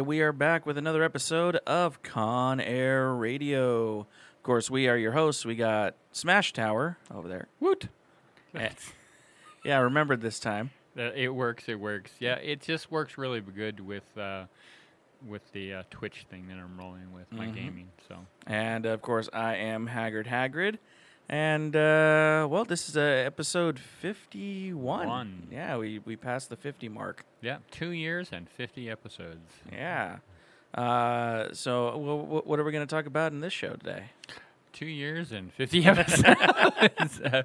right, we are back with another episode of Con Air Radio. Of course, we are your hosts. We got Smash Tower over there. Woot. Eh, Yeah, I remembered this time. Uh, it works. It works. Yeah, it just works really good with uh, with the uh, Twitch thing that I'm rolling with my gaming. So And of course, I am Haggard Hagrid. And uh, well, this is uh, episode 51. One. Yeah, we, we passed the 50 mark. yeah, two years and 50 episodes. Yeah. Uh, so, wh- wh- what are we going to talk about in this show today? Two years and 50 episodes. uh,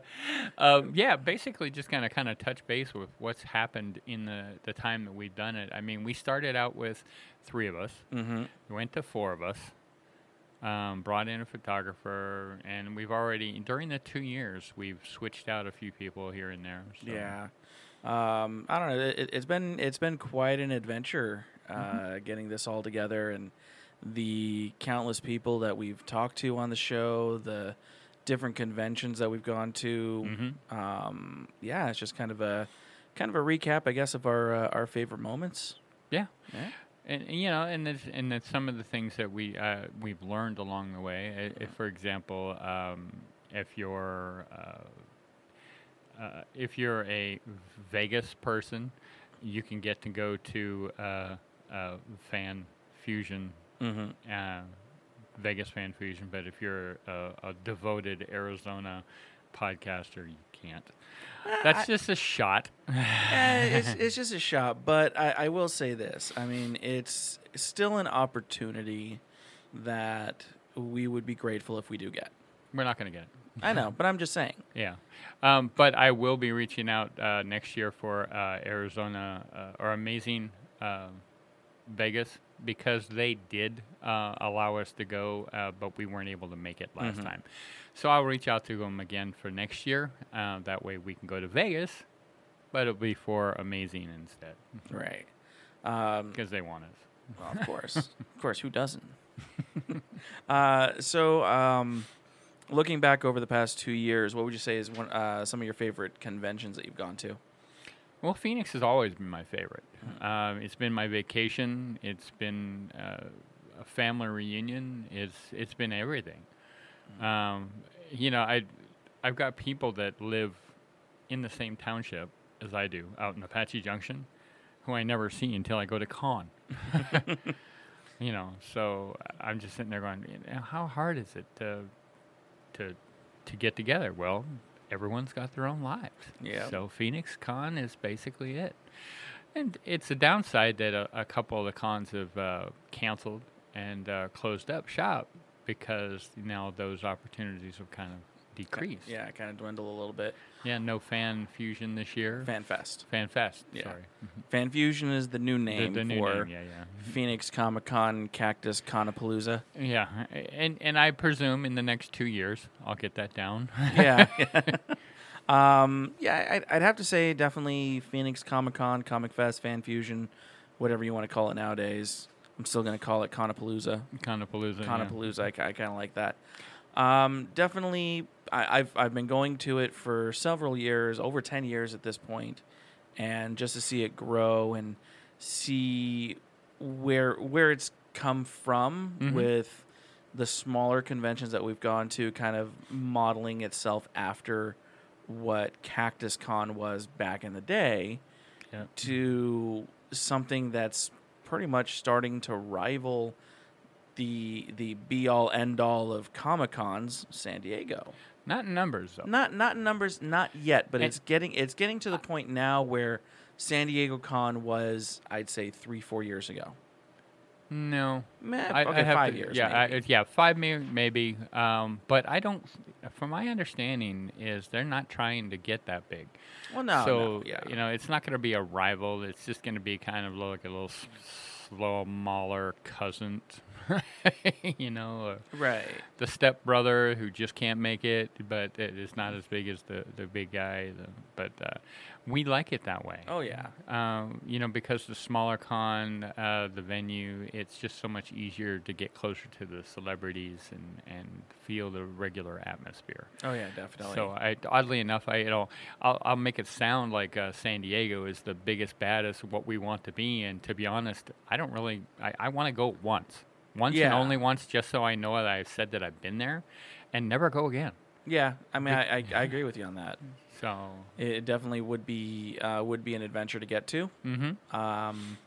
um, yeah, basically just kind of kind of touch base with what's happened in the, the time that we've done it. I mean, we started out with three of us. Mm-hmm. We went to four of us. Um, brought in a photographer, and we've already during the two years we've switched out a few people here and there. So. Yeah. Um, I don't know. It, it's been it's been quite an adventure uh, Mm-hmm. getting this all together, and the countless people that we've talked to on the show, the different conventions that we've gone to. Mhm. Um, yeah, it's just kind of a kind of a recap, I guess, of our uh, our favorite moments. Yeah. Yeah. And and, you know, and it's, and it's some of the things that we uh, we've learned along the way. If, for example, um, if you're uh, uh, if you're a Vegas person, you can get to go to uh, uh, Fan Fusion, Mm-hmm. uh, Vegas Fan Fusion. But if you're a, a devoted Arizona podcaster, you can't. That's just a shot. Eh, it's, it's just a shot, but I, I will say this. I mean, it's still an opportunity that we would be grateful if we do get. We're not going to get it. I know, but I'm just saying. Yeah, um, but I will be reaching out uh, next year for uh, Arizona uh, or Amazing uh, Vegas because they did uh, allow us to go, uh, but we weren't able to make it last time. So I'll reach out to them again for next year. Uh, that way we can go to Vegas, but it'll be for Amazing instead Right. Um, because they want us. well, of course. of course, who doesn't? uh, so, um, looking back over the past two years, what would you say is one, uh, some of your favorite conventions that you've gone to? Well, Phoenix has always been my favorite. Um, it's been my vacation. It's been uh, a family reunion. It's it's been everything. Um, you know, I I've got people that live in the same township as I do, out in Apache Junction, who I never see until I go to con. you know, so I'm just sitting there going, how hard is it to to to get together? Well, everyone's got their own lives. Yep. So Phoenix Con is basically it. And it's a downside that a, a couple of the cons have uh, canceled and uh, closed up shop because now those opportunities have kind of decreased. Yeah, kind of dwindle a little bit. Yeah, no fan fusion this year. FanFest. Fan Fest. Yeah. Sorry. Fan Fusion is the new name the new for name. Yeah, yeah. Phoenix Comic Con Cactus Conapalooza. Yeah, and and I presume in the next two years I'll get that down. yeah. um, yeah, I'd, I'd have to say definitely Phoenix Comic Con, Comic Fest, Fan Fusion, whatever you want to call it nowadays. I'm still going to call it Conapalooza. Conapalooza. yeah. Conapalooza, I, kind of like that. Um, definitely, I, I've, I've been going to it for several years, over 10 years at this point, and just to see it grow and see where where it's come from Mhm. with the smaller conventions that we've gone to, kind of modeling itself after what Cactus Con was back in the day Yeah. to something that's pretty much starting to rival the the be all end all of Comic Cons, San Diego. Not in numbers though. Not not in numbers, not yet, but And- it's getting it's getting to the point now where San Diego Con was, I'd say, three four years ago. No. Meh, I, okay, I have five to- years. Yeah, I, yeah, five may, maybe. Um, but I don't. From my understanding, is they're not trying to get that big. well, no, so no, yeah, you know, it's not going to be a rival. It's just going to be kind of like a little s- smaller cousin, you know, Right. the stepbrother who just can't make it, but it is not as big as the, the big guy. The, but uh, we like it that way. Oh yeah. Um, you know, because the smaller con, uh, the venue, it's just so much easier to get closer to the celebrities and, and feel the regular atmosphere. Oh yeah, definitely. So, I, oddly enough, I you know, I'll, I'll make it sound like uh, San Diego is the biggest, baddest, what we want to be. And to be honest, I don't really. I, I want to go once, once and only once, just so I know that I've said that I've been there, and never go again. yeah, I mean, I, I, I agree with you on that. So, It definitely would be uh, would be an adventure to get to. mm-hmm. um,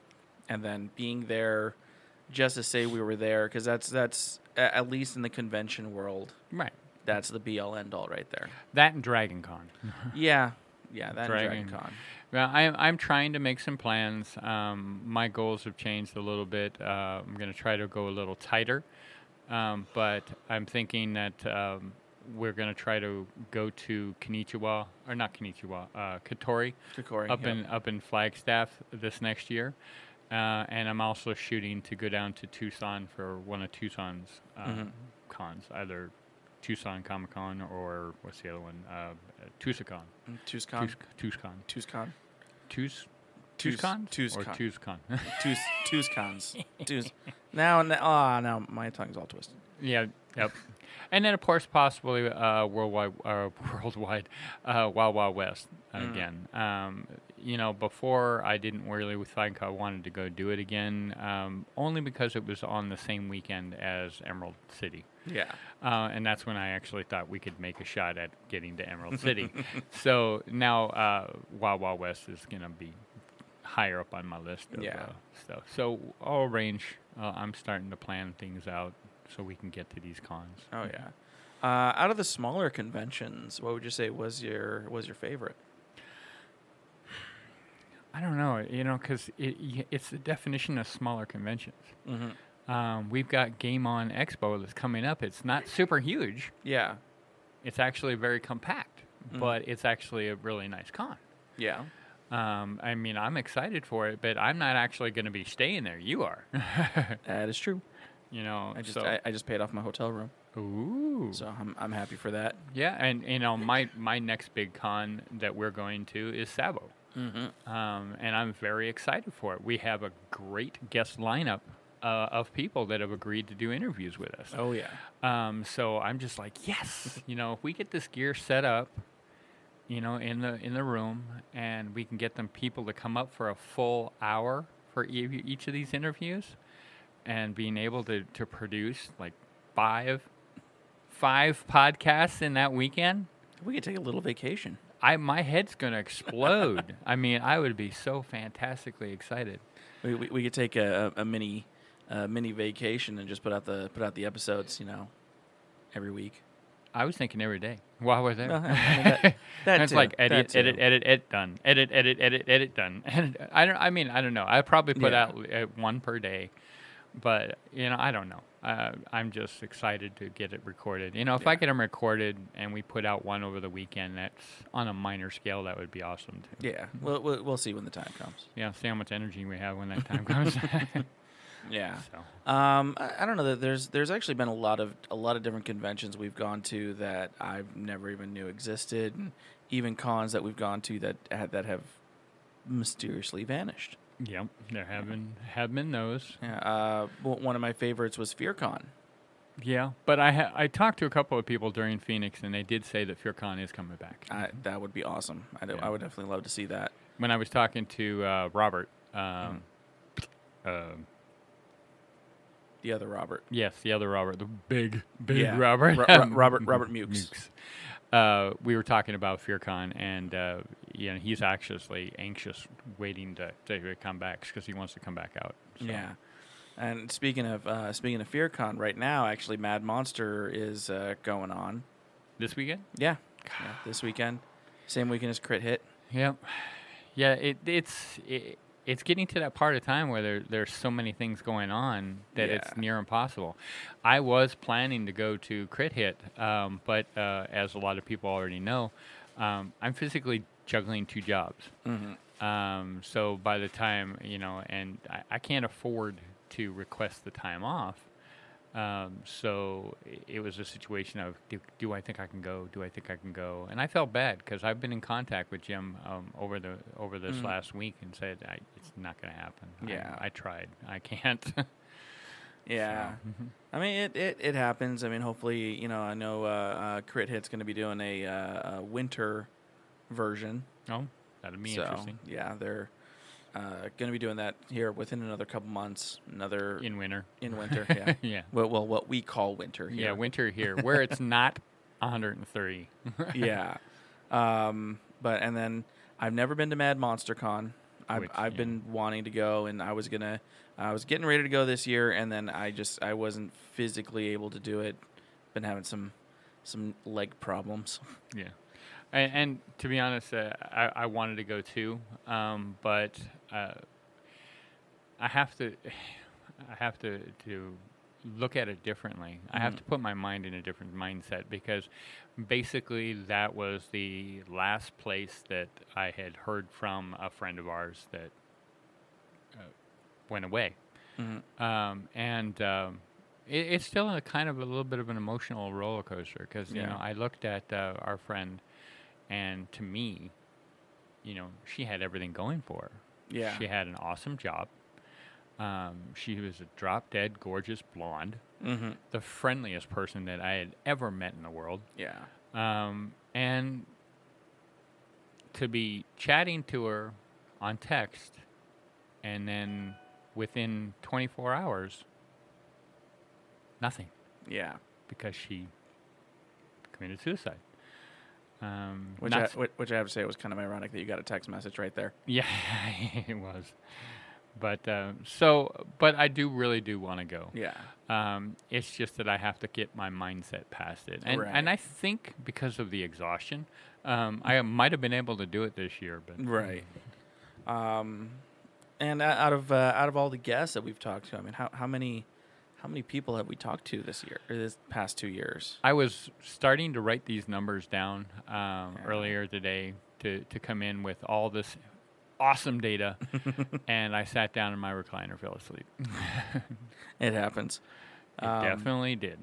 and then being there just to say we were there because that's that's at least in the convention world right. that's the be all end all right there That and Dragon Con. yeah yeah that Dragon. Dragon Con Well, I'm I'm trying to make some plans. Um, my goals have changed a little bit. Uh, I'm going to try to go a little tighter, um, but I'm thinking that um, we're going to try to go to Konnichiwa or not Konnichiwa, uh, Katori, Kokori, up yep. in up in Flagstaff this next year. Uh, and I'm also shooting to go down to Tucson for one of Tucson's uh, Mhm. cons, either Tucson Comic Con or what's the other one? Uh, Tucson. TucsCon Tucson. TucsCon Tus Tus- Tucson or Tucson. Tucson. Tus TucsCons Tus now now ah now my tongue's all twisted yeah, yep. And then of course possibly uh, worldwide, uh, worldwide, uh, Wild Wild West Mm. again. Um, you know, before I didn't really think I wanted to go do it again, um, only because it was on the same weekend as Emerald City. yeah Uh, and that's when I actually thought we could make a shot at getting to Emerald City. so now uh, Wild Wild West is going to be higher up on my list of Yeah. uh, stuff. So I'll arrange. Uh, I'm starting to plan things out so we can get to these cons. oh yeah uh, out of the smaller conventions what would you say was your was your favorite I don't know, you know, because it, it's the definition of smaller conventions. mm-hmm. Um, we've got Game On Expo that's coming up. It's not super huge. yeah It's actually very compact, Mhm. but it's actually a really nice con. yeah Um, I mean, I'm excited for it, but I'm not actually going to be staying there. You are, that is true you know. I just so, I, I just paid off my hotel room ooh, so I'm I'm happy for that yeah, and you know, my my next big con that we're going to is Sabo, mm-hmm. um, and I'm very excited for it. We have a great guest lineup uh, of people that have agreed to do interviews with us. oh yeah Um, so I'm just like, yes, you know, if we get this gear set up, you know, in the in the room, and we can get them people to come up for a full hour for e- each of these interviews, and being able to to produce like five five podcasts in that weekend, we could take a little vacation I my head's gonna explode. I mean, I would be so fantastically excited. We, we, we could take a, a, a mini uh, mini vacation and just put out the put out the episodes, you know, every week. I was thinking every day while we're there. Uh-huh, I mean, that- that it's too, like that edit, edit, edit, edit, done. Edit, edit, edit, edit, done. And I don't. I mean, I don't know. I probably put Yeah. out uh, one per day, but you know, I don't know. Uh, I'm just excited to get it recorded. You know, if I get them recorded and we put out one over the weekend, that's on a minor scale. That would be awesome. Too. Yeah, we'll, we'll we'll see when the time comes. Yeah, see how much energy we have when that time comes. Yeah. so. Um, I, I don't know that there's there's actually been a lot of a lot of different conventions we've gone to that I've never even knew existed, and even cons that we've gone to that that have mysteriously vanished. Yep, there have been have been those. Yeah. Uh, one of my favorites was FearCon. Yeah, but I ha- I talked to a couple of people during Phoenix, and they did say that FearCon is coming back. I, that would be awesome. I, do, Yeah. I would definitely love to see that. when I was talking to uh, Robert, um, Mm. uh, The other Robert. yes, the other Robert, the big, big Yeah, Robert, Ro- Ro- Robert- Robert Mukes. Uh, we were talking about FearCon, and uh, you know he's actually anxious, waiting to, to come back because he wants to come back out. So, Yeah. And speaking of uh, speaking of FearCon, right now actually Mad Monster is uh, going on. This weekend. Yeah. yeah. This weekend, same weekend as Crit Hit. Yep. Yeah, it, it's it, it's getting to that part of time where there, there's so many things going on that it's near impossible. I was planning to go to Crit Hit, um, but uh, as a lot of people already know, um, I'm physically juggling two jobs. Mm-hmm. Um, so by the time you know, and I, I can't afford to request the time off. Um, so it was a situation of do, do I think I can go? Do I think I can go? And I felt bad because I've been in contact with Jim um, over the over this Mhm. last week and said I, it's not going to happen. I- Yeah. I, tried. I can't. Yeah. I mean, it, it, it happens. I mean, hopefully, you know, I know uh, uh, Crit Hit's going to be doing a, uh, a winter version. oh, that'd be so, interesting yeah, they're uh, going to be doing that here within another couple months. Another in, winter. in winter. Yeah. yeah. well, well, what we call winter here. Yeah, winter here where it's not 103. yeah. Um, but and then I've never been to Mad Monster Con. I've Which, I've yeah. been wanting to go, and I was gonna, I was getting ready to go this year, and then I just I wasn't physically able to do it. Been having some some leg problems. Yeah, and, and to be honest, uh, I, I wanted to go too, um, but uh, I have to, I have to to look at it differently. I have to put my mind in a different mindset because basically that was the last place that I had heard from a friend of ours that uh, went away. Mhm. um, and um, it, it's still a kind of a little bit of an emotional roller coaster because you know I looked at uh, our friend, and to me, you know, she had everything going for her. Yeah. She had an awesome job. Um, she was a drop dead gorgeous blonde, Mm-hmm. the friendliest person that I had ever met in the world. Yeah. Um, and to be chatting to her on text and then within 24 hours, nothing Yeah. because she committed suicide. Um, Which I, which I have to say it was kind of ironic that you got a text message right there. yeah, it was. But uh, so, but I do really do want to go. Yeah. Um, it's just that I have to get my mindset past it, and Right. and I think because of the exhaustion, um, I might have been able to do it this year, but Right. Um, and out of uh, out of all the guests that we've talked to, I mean, how, how many how many people have we talked to this year or this past two years? I was starting to write these numbers down um, earlier today to to come in with all this awesome data, and I sat down in my recliner, fell asleep. It happens. It Um, definitely did.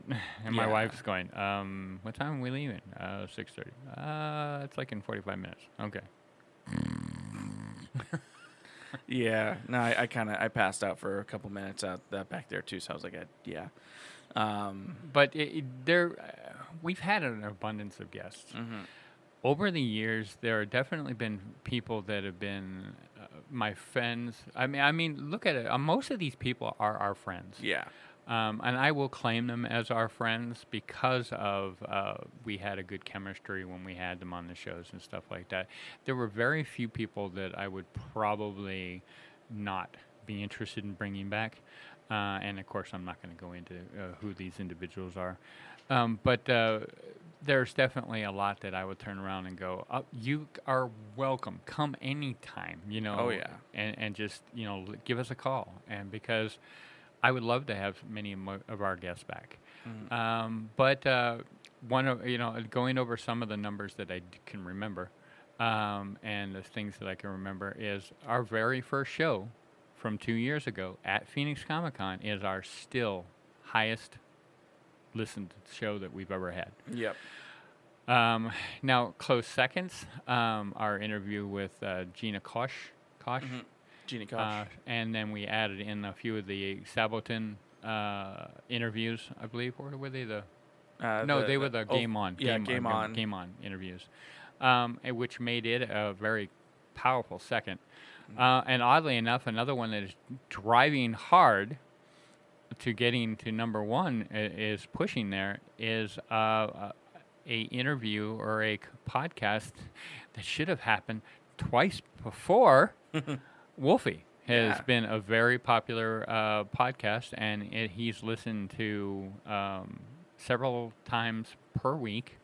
And my yeah. wife's going, um, what time are we leaving? Uh, 6.30. Uh, it's like in 45 minutes. Okay. Yeah. No, I, I kind of I passed out for a couple minutes out uh, back there too. So I was like, I, yeah. Um, But it, it, there, uh, we've had an abundance of guests. mhm. Over the years, there have definitely been people that have been uh, my friends. I mean, I mean, look at it. Uh, most of these people are our friends. Yeah. Um, and I will claim them as our friends because of uh, we had a good chemistry when we had them on the shows and stuff like that. There were very few people that I would probably not be interested in bringing back. Uh, and of course, I'm not going to go into uh, who these individuals are. Um, but uh, there's definitely a lot that I would turn around and go, uh, "You are welcome. Come anytime." You know. Oh, yeah. And and just you know give us a call. And because I would love to have many of our guests back. Mhm. Um, but uh, one of you know going over some of the numbers that I d- can remember, um, and the things that I can remember is our very first show from two years ago at Phoenix Comic Con is our still highest listened show that we've ever had. Yep. Um, now, close seconds, um, our interview with uh, Gina Kosh, Kosh, Mhm. Jeannie Koch. uh, and then we added in a few of the Saboten uh, interviews, I believe. Or were they the? Uh, no, the- they were the- the Game On. Yeah, game, game uh, on. Game On interviews, um, which made it a very powerful second. Mm-hmm. Uh, and oddly enough, another one that is driving hard to getting to number one is pushing there is uh, a, a interview or a podcast that should have happened twice before. Wolfie has Yeah. been a very popular uh, podcast, and it, he's listened to um, several times per week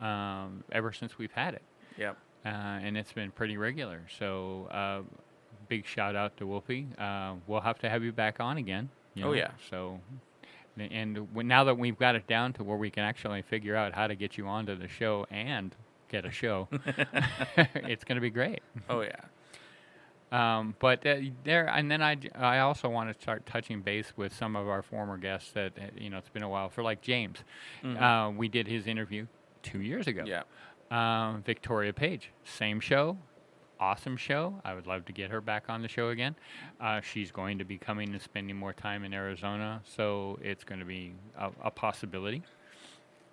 um, ever since we've had it Yep. uh, and it's been pretty regular. So, uh, big shout out to Wolfie. Uh, we'll have to have you back on again. you Oh, know, yeah. So, and now that we've got it down to where we can actually figure out how to get you onto the show and get a show, it's going to be great. Oh yeah. Um, but uh, there, and then I, I also want to start touching base with some of our former guests that uh, you know it's been a while for like James. Uh, we did his interview two years ago. Yeah. Um, Victoria Page, same show, awesome show. I would love to get her back on the show again. Uh, she's going to be coming and spending more time in Arizona, so it's going to be a, a possibility.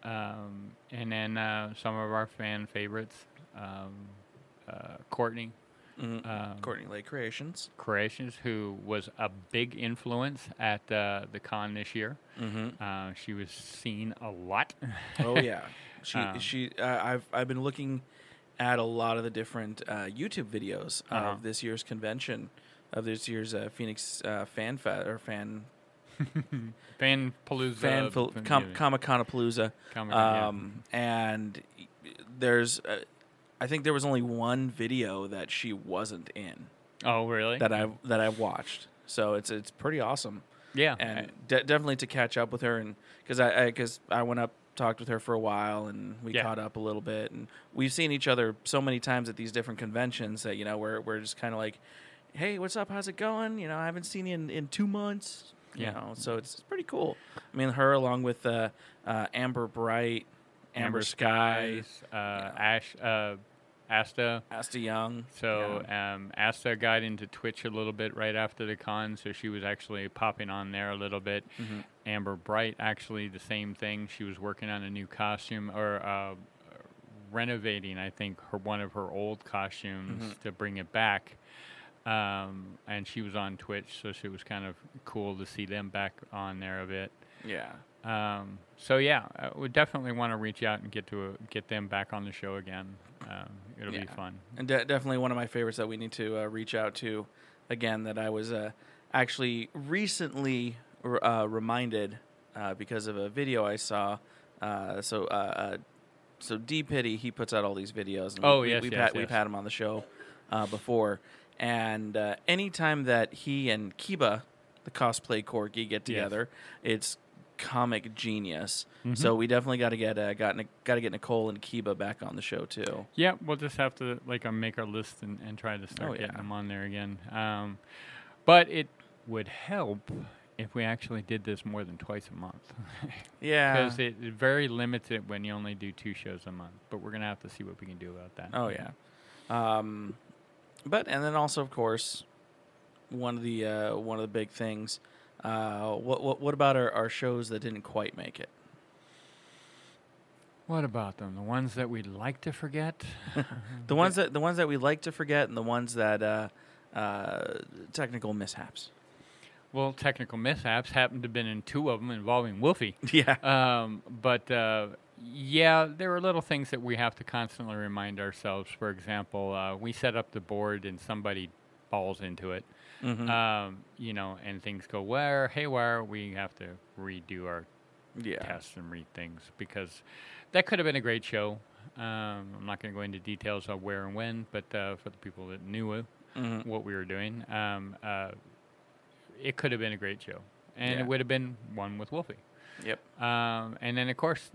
Um, and then uh, some of our fan favorites, um, uh, Courtney Mhm. um, Courtney Lake Creations. Creations, who was a big influence at uh, the con this year. Mm-hmm. Uh, she was seen a lot. Oh yeah, she Um, she. Uh, I've I've been looking at a lot of the different uh, YouTube videos Uh-huh. of this year's convention, of this year's uh, Phoenix uh, Fan Fest or Fan Fan Palooza. Fan Fil- Com- Comic-Con-a-Palooza. Um, and there's, I think there was only one video that she wasn't in oh, really? that I that I watched. So it's it's pretty awesome, yeah. and de- definitely to catch up with her, and because I because I, went up talked with her for a while, and we Yeah. caught up a little bit, and we've seen each other so many times at these different conventions that you know we're we're just kind of like, hey, what's up? How's it going? You know, I haven't seen you in, in two months. You Yeah. know, so it's, it's pretty cool. I mean, her along with uh, uh, Amber Bright, Amber, Sky, Skies, uh, Ash, uh, Asta. Asta Young. So um, Asta got into Twitch a little bit right after the con, so she was actually popping on there a little bit. Mhm. Amber Bright, actually, the same thing. She was working on a new costume or uh, renovating, I think, her one of her old costumes Mhm. to bring it back. Um, and she was on Twitch, so she was kind of cool to see them back on there a bit. yeah. Um, so yeah, we definitely want to reach out and get to a, get them back on the show again. Um, it'll be fun. and de- definitely one of my favorites that we need to uh, reach out to again that i was uh, actually recently r- uh, reminded uh, because of a video i saw uh, so uh, uh, so d pity he puts out all these videos and Oh, we, yes, we've, yes, had, we've had him on the show uh, before and uh, anytime that he and kiba the cosplay corgi get Yes. together it's comic genius Mm-hmm. so we definitely got to get uh, got got to get nicole and kiba back on the show too Yeah, we'll just have to like uh, make our list and, and try to start Oh, getting yeah. them on there again. Um, but it would help if we actually did this more than twice a month, yeah because it, it very limits it when you only do two shows a month. But we're gonna have to see what we can do about that. Oh yeah, um, but and then also of course, one of the uh, one of the big things. Uh, what what what about our, our shows that didn't quite make it? What about them? The ones that we'd like to forget? The ones that the ones that we like to forget, and the ones that uh, uh, technical mishaps. well, technical mishaps happened to have been in two of them involving Wolfie. Yeah, Um, but uh, yeah, there are little things that we have to constantly remind ourselves. For example, uh, we set up the board and somebody falls into it, Mhm. um, you know, and things go where haywire. We have to redo our yeah, tests and read things because that could have been a great show. Um, I'm not going to go into details of where and when, but uh, for the people that knew it, Mhm. what we were doing, um, uh, it could have been a great show, and Yeah. it would have been one with Wolfie. Yep. Um, and then of course,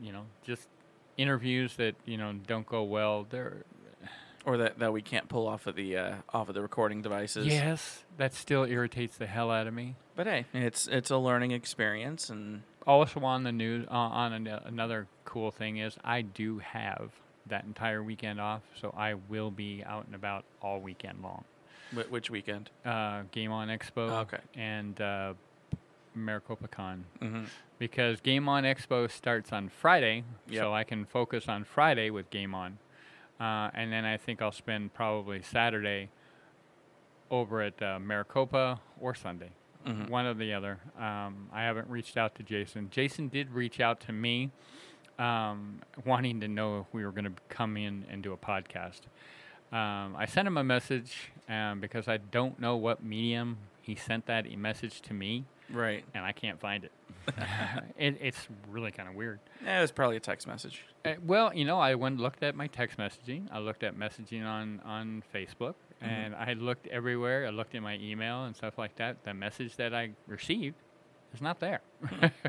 you know, just interviews that you know don't go well. There, Or that, that we can't pull off of the uh, off of the recording devices. yes, that still irritates the hell out of me. But hey, it's it's a learning experience, and Also on the news, uh, on an, another cool thing is I do have that entire weekend off, so I will be out and about all weekend long. wh- which weekend? Uh, Game On Expo, Okay. and uh, Maricopa Con. Mm-hmm. because Game On Expo starts on Friday, Yep. so I can focus on Friday with Game On, uh, and then I think I'll spend probably Saturday over at uh, Maricopa or Sunday, Mhm. one or the other. Um, I haven't reached out to Jason. Jason did reach out to me, um, wanting to know if we were going to come in and do a podcast. Um, I sent him a message um, because I don't know what medium he sent that message to me Right. and I can't find it. it it's really kind of weird. Yeah, it was probably a text message. Uh, well, you know, I went and looked at my text messaging. I looked at messaging on on Facebook, and I looked everywhere. I looked at my email and stuff like that. The message that I received is not there.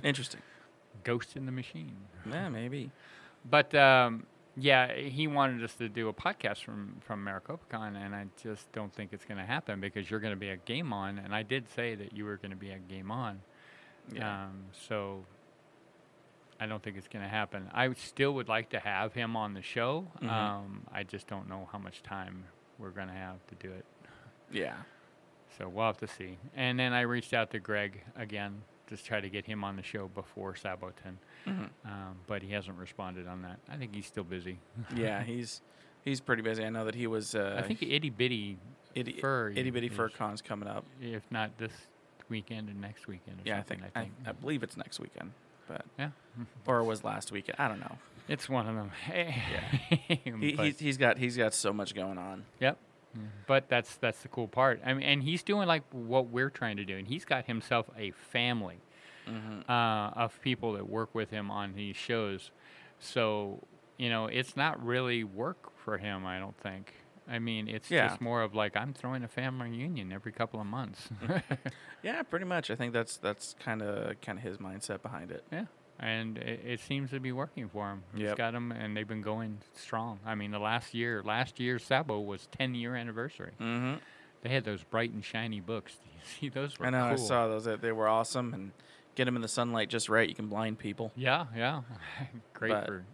Interesting. Ghost in the machine. Yeah, maybe. But um, Yeah, he wanted us to do a podcast from from MaricopaCon, and I just don't think it's going to happen because you're going to be a Game On, and I did say that you were going to be a Game On. Yeah. Um, so I don't think it's going to happen. I still would like to have him on the show. Mhm. Um, I just don't know how much time we're going to have to do it. Yeah. So we'll have to see. And then I reached out to Greg again, just try to get him on the show before Saboten, Mhm. um, but he hasn't responded on that. I think he's still busy. yeah, he's he's pretty busy. I know that he was. Uh, I think itty bitty itty, fur itty bitty fur con's coming up. if not this weekend and next weekend. Or Yeah, I think I I, think. I believe it's next weekend, but yeah, or it was last weekend. I don't know. it's one of them. He, he's, he's got he's got so much going on. Yep. But that's that's the cool part. I mean, and he's doing like what we're trying to do, and he's got himself a family Mm-hmm. uh, of people that work with him on these shows. So you know, it's not really work for him. I don't think. I mean, it's Yeah. just more of like I'm throwing a family reunion every couple of months. Yeah, pretty much. I think that's that's kind of kind of his mindset behind it. yeah. And it, it seems to be working for him. He's Yep. got them, and they've been going strong. I mean, the last year, last year's Sabo was 10 year anniversary. Mm-hmm. They had those bright and shiny books. Do you see those? Were I know. I saw those. They- were awesome, and get them in the sunlight just right. You can blind people. Yeah, yeah. Great But- for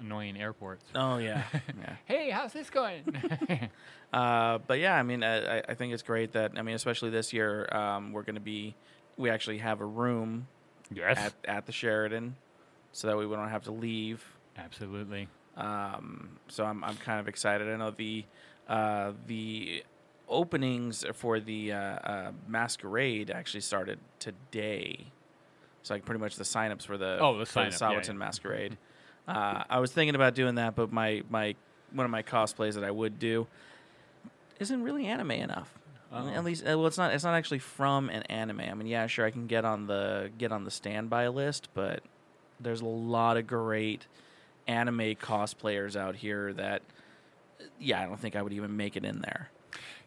annoying airports. Oh yeah, yeah. Hey, how's this going? Uh, but yeah, I mean, I, I- I think it's great that I mean, especially this year, um, we're going to be, we actually have a room yes. at at the Sheraton, so that way we don't have to leave. Absolutely. Um, so I'm I'm kind of excited. I know the uh, the openings for the uh, uh, masquerade actually started today. So like pretty much the signups for the Oh, the for sign-up, yeah, yeah. masquerade. uh, I was thinking about doing that, but my my one of my cosplays that I would do isn't really anime enough. Oh. At least, uh, well, it's not. It's not actually from an anime. I mean, yeah, sure, I can get on the get on the standby list, but there's a lot of great anime cosplayers out here that, yeah, I don't think I would even make it in there.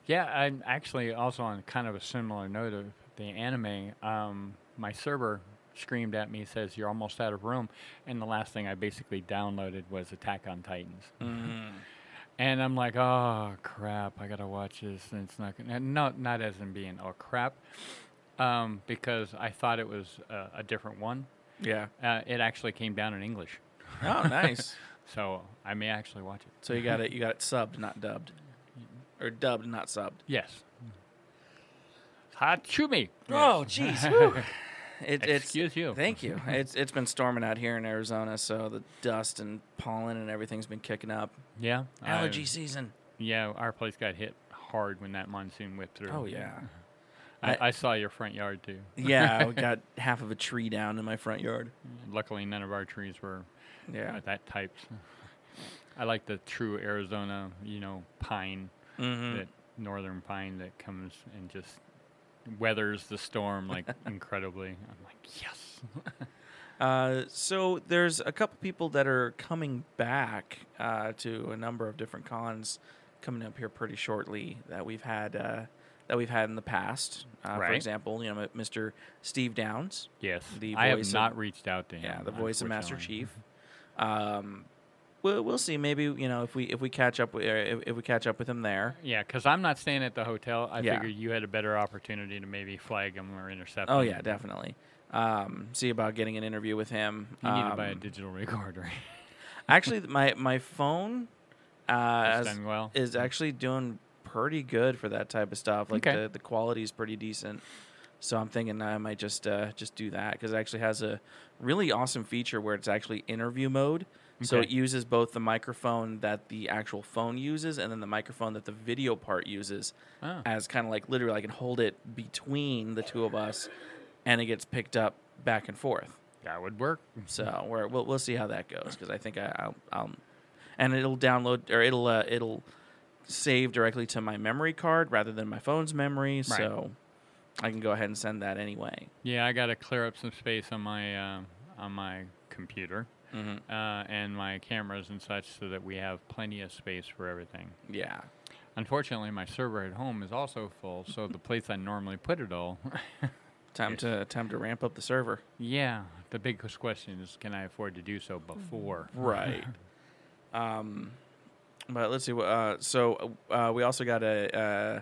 Yeah, I'm actually also on kind of a similar note of the anime. Um, my server screamed at me, says you're almost out of room, and the last thing I basically downloaded was Attack on Titans. And I'm like, oh crap! I gotta watch this, and it's not gonna. No, not as in being oh crap, um, because I thought it was uh, a different one. Yeah. Uh, it actually came down in English, Oh, nice. so I may actually watch it. so you got it. You got it subbed, not dubbed, or dubbed, not subbed. Yes. Hot Hachumi. Oh, jeez. It, it's Excuse you. Thank you. It's it's been storming out here in Arizona, so the dust and pollen and everything's been kicking up. Yeah. Allergy I- season. yeah, our place got hit hard when that monsoon whipped through. Oh yeah. I, I- I saw your front yard too. Yeah, we got half of a tree down in my front yard. Luckily, none of our trees were Yeah. uh, that type. I like the true Arizona, you know, pine, Mm-hmm. that northern pine that comes and just weathers the storm like incredibly. I'm like, yes. Uh, so there's a couple people that are coming back uh, to a number of different cons coming up here pretty shortly that we've had uh, that we've had in the past. Uh, For example, you know, Mr. Steve Downes. Yes. The I have voice of- not reached out to him. Yeah, the voice of Master. Chief. Um, we'll we'll see. Maybe you know if we if we catch up with if, if we catch up with him there. Yeah, because I'm not staying at the hotel. I Yeah. figured you had a better opportunity to maybe flag him or intercept him. Oh him. yeah, definitely. Um, see about getting an interview with him. You need to buy a Um, digital recorder. Actually, my my phone uh, It's has- done well. is actually doing pretty good for that type of stuff. Like Okay. the the quality is pretty decent. So I'm thinking I might just uh, just do that because it actually has a really awesome feature where it's actually interview mode. So it uses both the microphone that the actual phone uses and then the microphone that the video part uses Oh. as kind of like literally I can hold it between the two of us and it gets picked up back and forth. That would work. So we're, we'll we'll see how that goes because I think I, I'll, I'll and it'll download or it'll uh, it'll save directly to my memory card rather than my phone's memory. So I can go ahead and send that anyway. Yeah, I got to clear up some space on my uh, on my computer hmm uh, and my cameras and such, so that we have plenty of space for everything. Yeah. Unfortunately, my server at home is also full, so the place I normally put it all. Time to time to ramp up the server. yeah, the big question is, can I afford to do so before? Right. Um, but let's see. what- Uh, so uh, we also got a uh,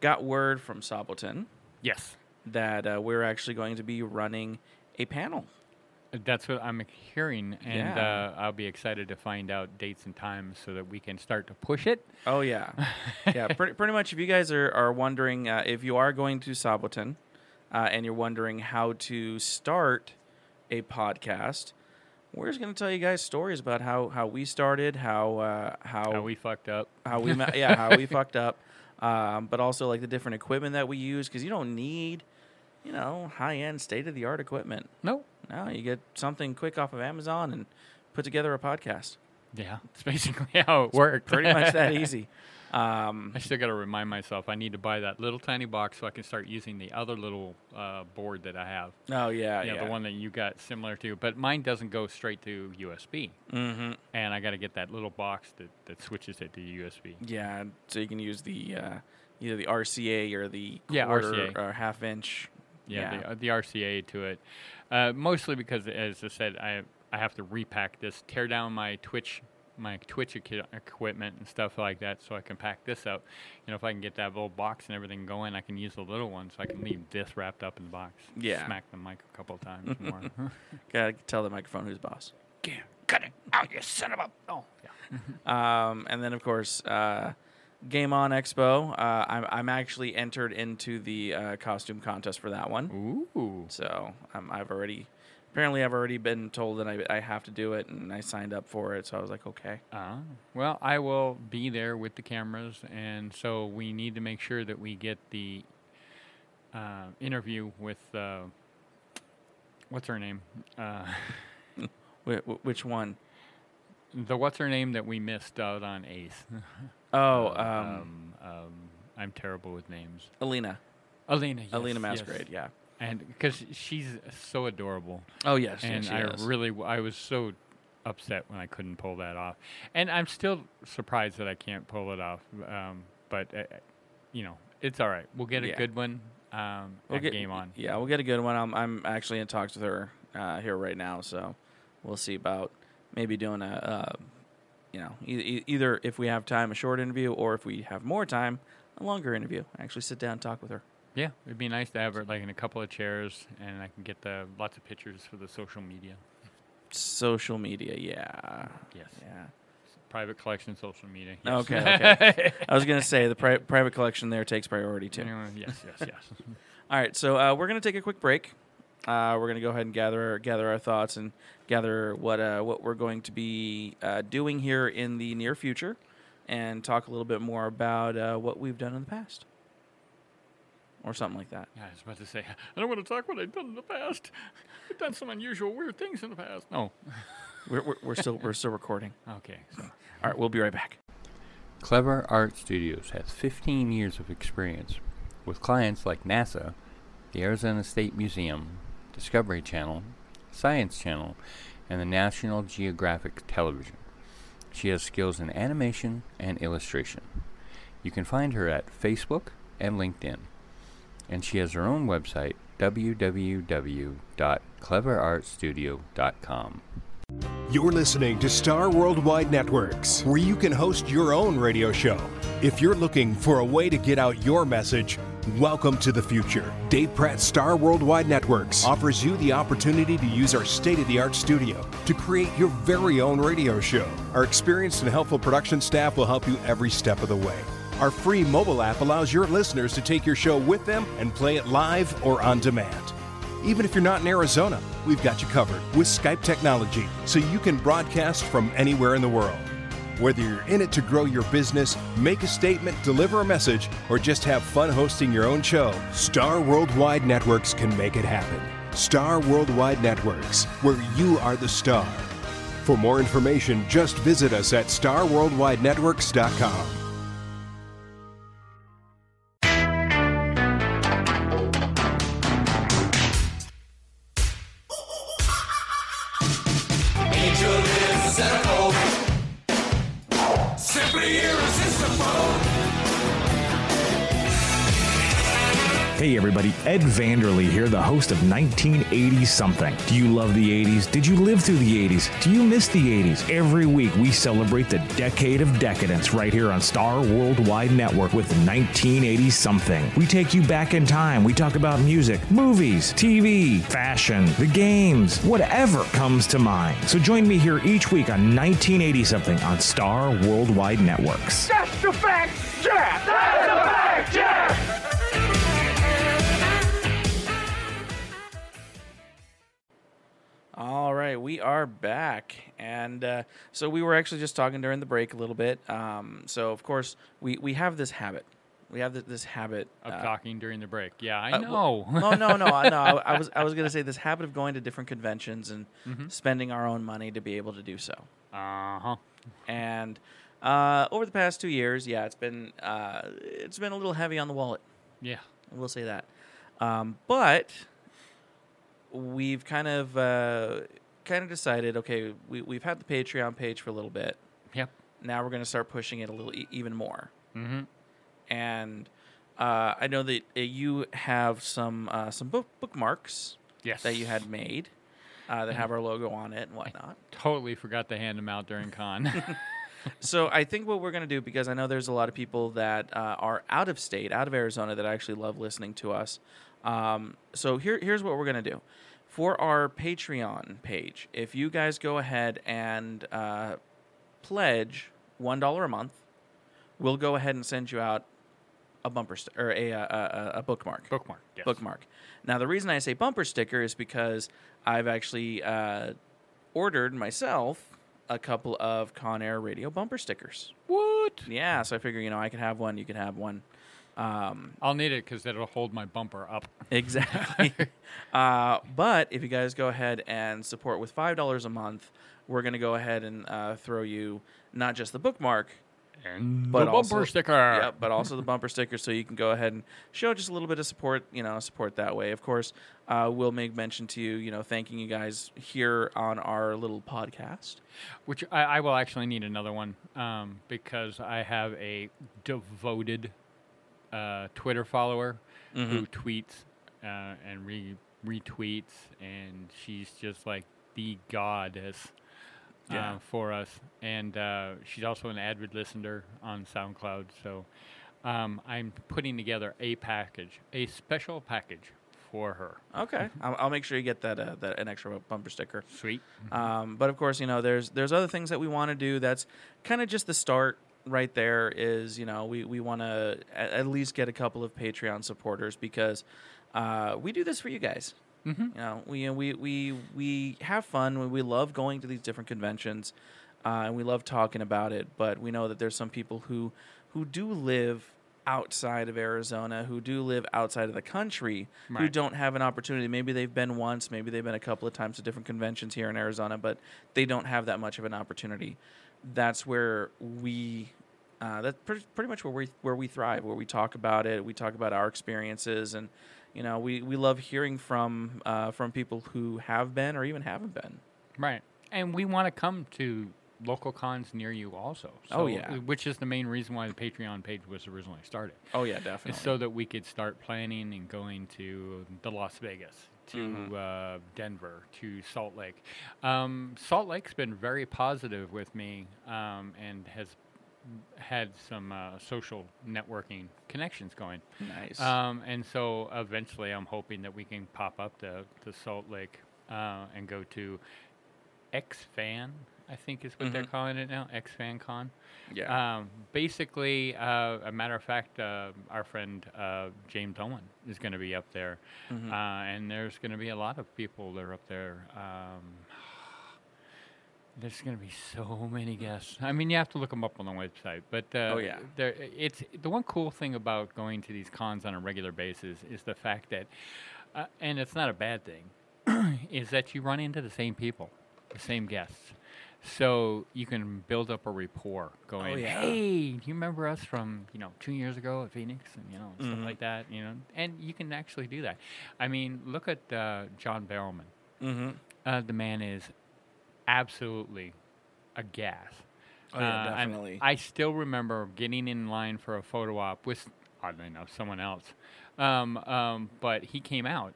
got word from Saboten Yes. that uh, we're actually going to be running a panel. That's what I'm hearing, and Yeah. uh, I'll be excited to find out dates and times so that we can start to push it. Oh yeah, yeah. Pretty, pretty much. If you guys are are wondering uh, if you are going to Saboten, uh, and you're wondering how to start a podcast, we're just going to tell you guys stories about how how we started, how uh, how How we fucked up. how we ma- yeah how we fucked up, um, but also like the different equipment that we use because you don't need you know high end state of the art equipment. No. No, you get something quick off of Amazon and put together a podcast. Yeah, it's basically how it worked. Pretty much that easy. Um, I still got to remind myself I need to buy that little tiny box so I can start using the other little uh, board that I have. oh yeah, yeah, yeah. the one that you got similar to, but mine doesn't go straight to USB, Mm-hmm. and I got to get that little box that, that switches it to USB. Yeah, so you can use the uh, either the RCA or the Yeah, RCA. or half inch. Yeah, Yeah. The, uh, the RCA to it, uh, mostly because, as I said, I I have to repack this, tear down my Twitch my Twitch equi- equipment and stuff like that, so I can pack this up. You know, if I can get that little box and everything going, I can use the little one, so I can leave this wrapped up in the box. Yeah. smack the mic a couple of times more. Gotta tell the microphone who's boss. Yeah, cut it out, you son of a! Oh, yeah. Um, and then of course, uh, Game On Expo. Uh, I'm I'm actually entered into the uh, costume contest for that one. Ooh. So um, I've already apparently I've already been told that I, I have to do it, and I signed up for it. So I was like, okay. Ah, well, I will be there with the cameras, and so we need to make sure that we get the uh, interview with uh, what's her name? Uh, Wh- wh- which one? The what's her name that we missed out on Ace. Oh, Uh, um, um, I'm terrible with names. Alina. Alina. Yes, Alina yes. Masquerade. Yeah. And because she's so adorable, Oh yes. and yes, she I is. really, w- I was so upset when I couldn't pull that off, and I'm still surprised that I can't pull it off. Um, but uh, you know, it's all right. We'll get a Yeah. good one. Um, We'll get game on. Yeah, we'll get a good one. I'm I'm actually in talks with her uh, here right now, so we'll see about maybe doing a, uh, you know, e- either if we have time a short interview or if we have more time a longer interview. Actually, sit down and talk with her. Yeah, it'd be nice to have her like in a couple of chairs, and I can get the lots of pictures for the social media. Social media, yeah, Yes, yeah. private collection, social media. yes. Okay, okay. I was gonna say the pri- private collection there takes priority too. Yes, yes, yes. All right, so uh, we're gonna take a quick break. Uh, we're gonna go ahead and gather gather our thoughts and gather what uh, what we're going to be uh, doing here in the near future, and talk a little bit more about uh, what we've done in the past, or something like that. Yeah, I was about to say, I don't want to talk what I've done in the past. I've done some unusual, weird things in the past. No. We're, we're, we're still we're still recording. Okay. So. All right, we'll be right back. Clever Art Studios has 15 years of experience with clients like NASA, the Arizona State Museum, Discovery Channel, Science Channel, and the National Geographic Television. She has skills in animation and illustration. You can find her at Facebook and LinkedIn. And she has her own website, www.cleverartstudio.com. You're listening to Star Worldwide Networks, where you can host your own radio show. If you're looking for a way to get out your message, welcome to the future. Dave Pratt Star Worldwide Networks offers you the opportunity to use our state of the art studio to create your very own radio show. Our experienced and helpful production staff will help you every step of the way. Our free mobile app allows your listeners to take your show with them and play it live or on demand. Even if you're not in Arizona, we've got you covered with Skype technology so you can broadcast from anywhere in the world. Whether you're in it to grow your business, make a statement, deliver a message, or just have fun hosting your own show, Star Worldwide Networks can make it happen. Star Worldwide Networks, where you are the star. For more information, just visit us at starworldwidenetworks.com. everybody, Ed Vanderlee here, the host of 1980 something. Do you love the 80s? Did you live through the 80s? Do you miss the 80s? Every week we celebrate the decade of decadence right here on Star Worldwide Network with 1980 something. We take you back in time. We talk about music, movies, TV, fashion, the games, whatever comes to mind. So join me here each week on 1980 something on Star Worldwide Networks. That's the fact, Jeff! That's the right, we are back, and uh, so we were actually just talking during the break a little bit. Um, so of course we we have this habit. We have th- this habit Of uh, talking during the break. Yeah, I uh, know. well- no, no, no, I- no. I, I was I was gonna say this habit of going to different conventions and Mm-hmm. spending our own money to be able to do so. uh huh. And uh, over the past two years, yeah, it's been uh, it's been a little heavy on the wallet. Yeah. I will say that. Um, but we've kind of uh, kind of decided, okay, we, we've had the Patreon page for a little bit. Yep. Now we're going to start pushing it a little e- even more. Mm-hmm. And uh, I know that uh, you have some uh, some book bookmarks Yes. that you had made uh, that have our logo on it and whatnot. Totally forgot to hand them out during con. So I think what we're going to do, because I know there's a lot of people that uh, are out of state, out of Arizona, that actually love listening to us. Um, so here, here's what we're going to do. For our Patreon page, if you guys go ahead and uh, pledge $1 a month, we'll go ahead and send you out a bumper st- or a, a, a, a bookmark Bookmark. Yes. bookmark. Now, the reason I say bumper sticker is because I've actually uh, ordered myself a couple of Con Air radio bumper stickers. What? Yeah, so I figure you know I could have one, you could have one. Um, I'll need it because it'll hold my bumper up. exactly. uh, but if you guys go ahead and support with five dollars a month, we're gonna go ahead and uh, throw you not just the bookmark, And but the also, bumper sticker. Yep, but also the bumper sticker, so you can go ahead and show just a little bit of support. You know, support that way. Of course, uh, we'll make mention to you. You know, thanking you guys here on our little podcast. Which I, I will actually need another one um, because I have a devoted uh, Twitter follower Mm-hmm. who tweets uh, and re- retweets, and she's just like the goddess Yeah. uh, for us. And uh, she's also an avid listener on SoundCloud. So um, I'm putting together a package, a special package for her. Okay, I'll, I'll make sure you get that uh, that an extra bumper sticker. Sweet. Um, but of course, you know, there's there's other things that we want to do. That's kind of just the start right there. Is you know we we want to at, least get a couple of Patreon supporters because uh, we do this for you guys. Mhm. You know, we we we we have fun. We, we love going to these different conventions, uh, and we love talking about it. But we know that there's some people who who do live outside of Arizona, who do live outside of the country, who don't have an opportunity. Maybe they've been once, maybe they've been a couple of times to different conventions here in Arizona, but they don't have that much of an opportunity. That's where we. Uh, that's pretty, pretty much where we where we thrive, where we talk about it, we talk about our experiences, and you know we, we love hearing from uh, from people who have been or even haven't been. Right. And we want to come to local cons near you also. Oh, yeah. Which is the main reason why the Patreon page was originally started. Oh yeah, definitely. So that we could start planning and going to the Las Vegas, to Mm-hmm. uh, Denver, to Salt Lake. Um, Salt Lake's been very positive with me um, and has had some uh, social networking connections going. nice. Um, and so eventually, I'm hoping that we can pop up to, to Salt Lake uh, and go to X Fan, I think is what they're calling it now, X Fan Con. yeah. Um, basically, uh, a matter of fact, uh, our friend uh, James Owen is going to be up there, Mm-hmm. uh, and there's going to be a lot of people that are up there. Um, there's going to be so many guests. I mean, you have to look them up on the website, but uh, Oh, yeah. there, it's the one cool thing about going to these cons on a regular basis is the fact that, uh, and it's not a bad thing, is that you run into the same people, the same guests. So you can build up a rapport going, Oh, yeah. hey, do you remember us from, you know, two years ago at Phoenix and, you know, Mm-hmm. stuff like that, you know, and you can actually do that. I mean, look at uh, John Barrowman. mm-hmm. Uh, the man is absolutely a gas. Oh, yeah, Uh, definitely. I still remember getting in line for a photo op with oddly enough, someone else. Um, um, but he came out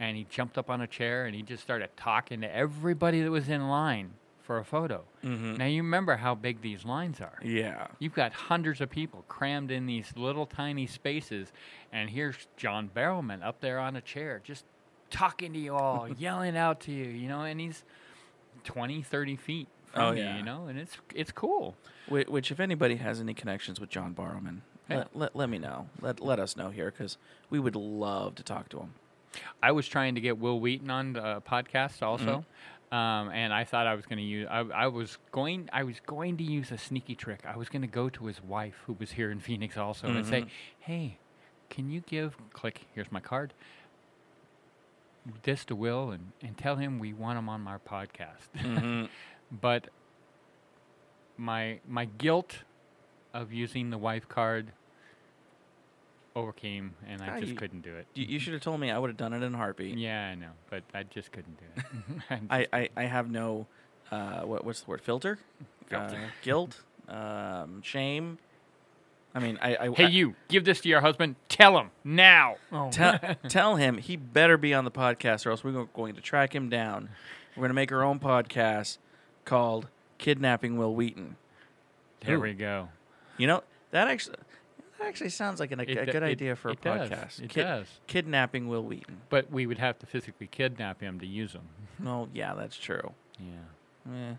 and he jumped up on a chair and he just started talking to everybody that was in line for a photo. Mm-hmm. Now you remember how big these lines are. Yeah. You've got hundreds of people crammed in these little tiny spaces, and here's John Barrowman up there on a chair, just talking to you all, yelling out to you, you know, and he's 20, 30 feet oh, from Oh, you, yeah. you know, and it's it's cool. Which, which, if anybody has any connections with John Barrowman, Yeah. let, let, let me know. Let, let us know here because we would love to talk to him. I was trying to get Wil Wheaton on the podcast also. Mm-hmm. Um, and I thought I was going to use. I, I was going. I was going to use a sneaky trick. I was going to go to his wife, who was here in Phoenix, also, and say, "Hey, can you give click? Here's my card. This to Wil, and and tell him we want him on our podcast." but my my guilt of using the wife card overcame, and I Ah, just you- couldn't do it. You, you should have told me. I would have done it in a heartbeat. Yeah, I know, but I just couldn't do it. I I, just- I, I have no, uh, what, what's the word? Filter? Filter. Uh, guilt? Um, shame? I mean, I. I hey, I- you, give this to your husband. Tell him now. Oh. Tell, tell him he better be on the podcast, or else we're go- going to track him down. We're going to make our own podcast called "Kidnapping Wil Wheaton." there we go. You know that actually that actually sounds like an, a, It a good it- idea for a it does. podcast. It Kid- does. Kidnapping Wil Wheaton. But we would have to physically kidnap him to use him. Oh yeah, that's true. Yeah, Eh,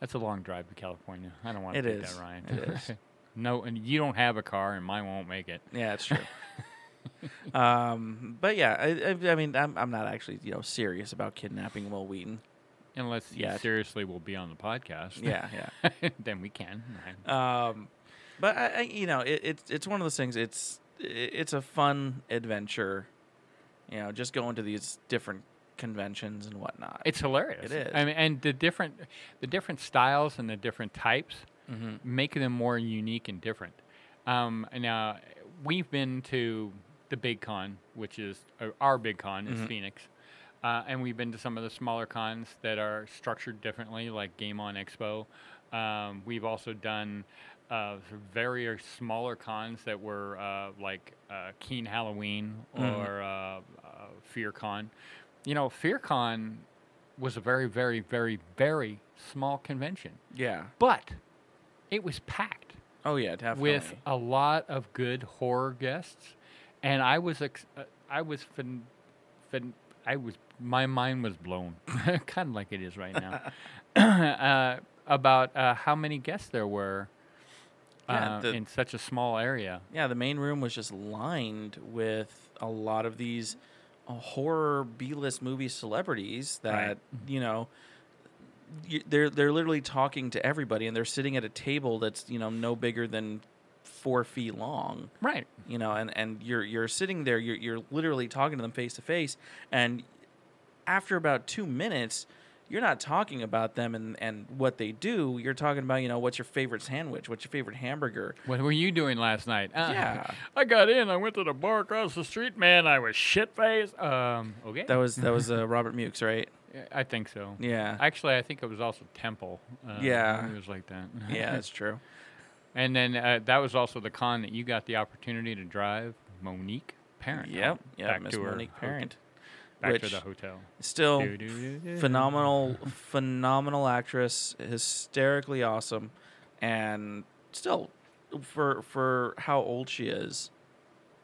that's a long drive to California. I don't want to take is. that, Ryan. It is. no, and you don't have a car, and mine won't make it. yeah, it's true. um, but yeah, I, I, I mean, I'm, I'm not actually you know serious about kidnapping Wil Wheaton. Unless Yeah. seriously will be on the podcast. Yeah, yeah. then we can. Um, but I, I, you know, it, it's it's one of those things. It's it, it's a fun adventure. You know, just going to these different conventions and whatnot. It's hilarious. It is. I mean, and the different, the different styles and the different types Mm-hmm. make them more unique and different. Um, now, we've been to the Big Con, which is uh, our Big Con, Mm-hmm. is Phoenix, uh, and we've been to some of the smaller cons that are structured differently, like Game On Expo. Um, we've also done uh, very smaller cons that were uh, like uh, Keen Halloween or uh, uh, Fear Con. You know, Fear Con was a very, very, very, very small convention, yeah. but it was packed Oh yeah, definitely. with a lot of good horror guests, and I was ex- uh, I was fin- fin- I was my mind was blown, kind of like it is right now, uh, about uh, how many guests there were Yeah, uh, the- in such a small area. yeah, the main room was just lined with a lot of these uh, horror B-list movie celebrities that Right. you know. They're they're literally talking to everybody, and they're sitting at a table that's you know no bigger than four feet long. Right. you know, and, and you're you're sitting there, you're you're literally talking to them face to face, and after about two minutes, you're not talking about them and, and what they do. You're talking about, you know, what's your favorite sandwich, what's your favorite hamburger. What were you doing last night? Uh, Yeah. I got in. I went to the bar across the street. Man, I was shit faced. Um. Okay. That was that was uh, Robert Mukes, right? I think so. Yeah, Actually, I think it was also Temple. Uh, Yeah. It was like that. yeah, that's true. And then uh, that was also the con that you got the opportunity to drive Monique Parent. Yep, yeah, Miss Monique Parent, back to the hotel. still phenomenal, phenomenal actress, hysterically awesome, and still for for how old she is,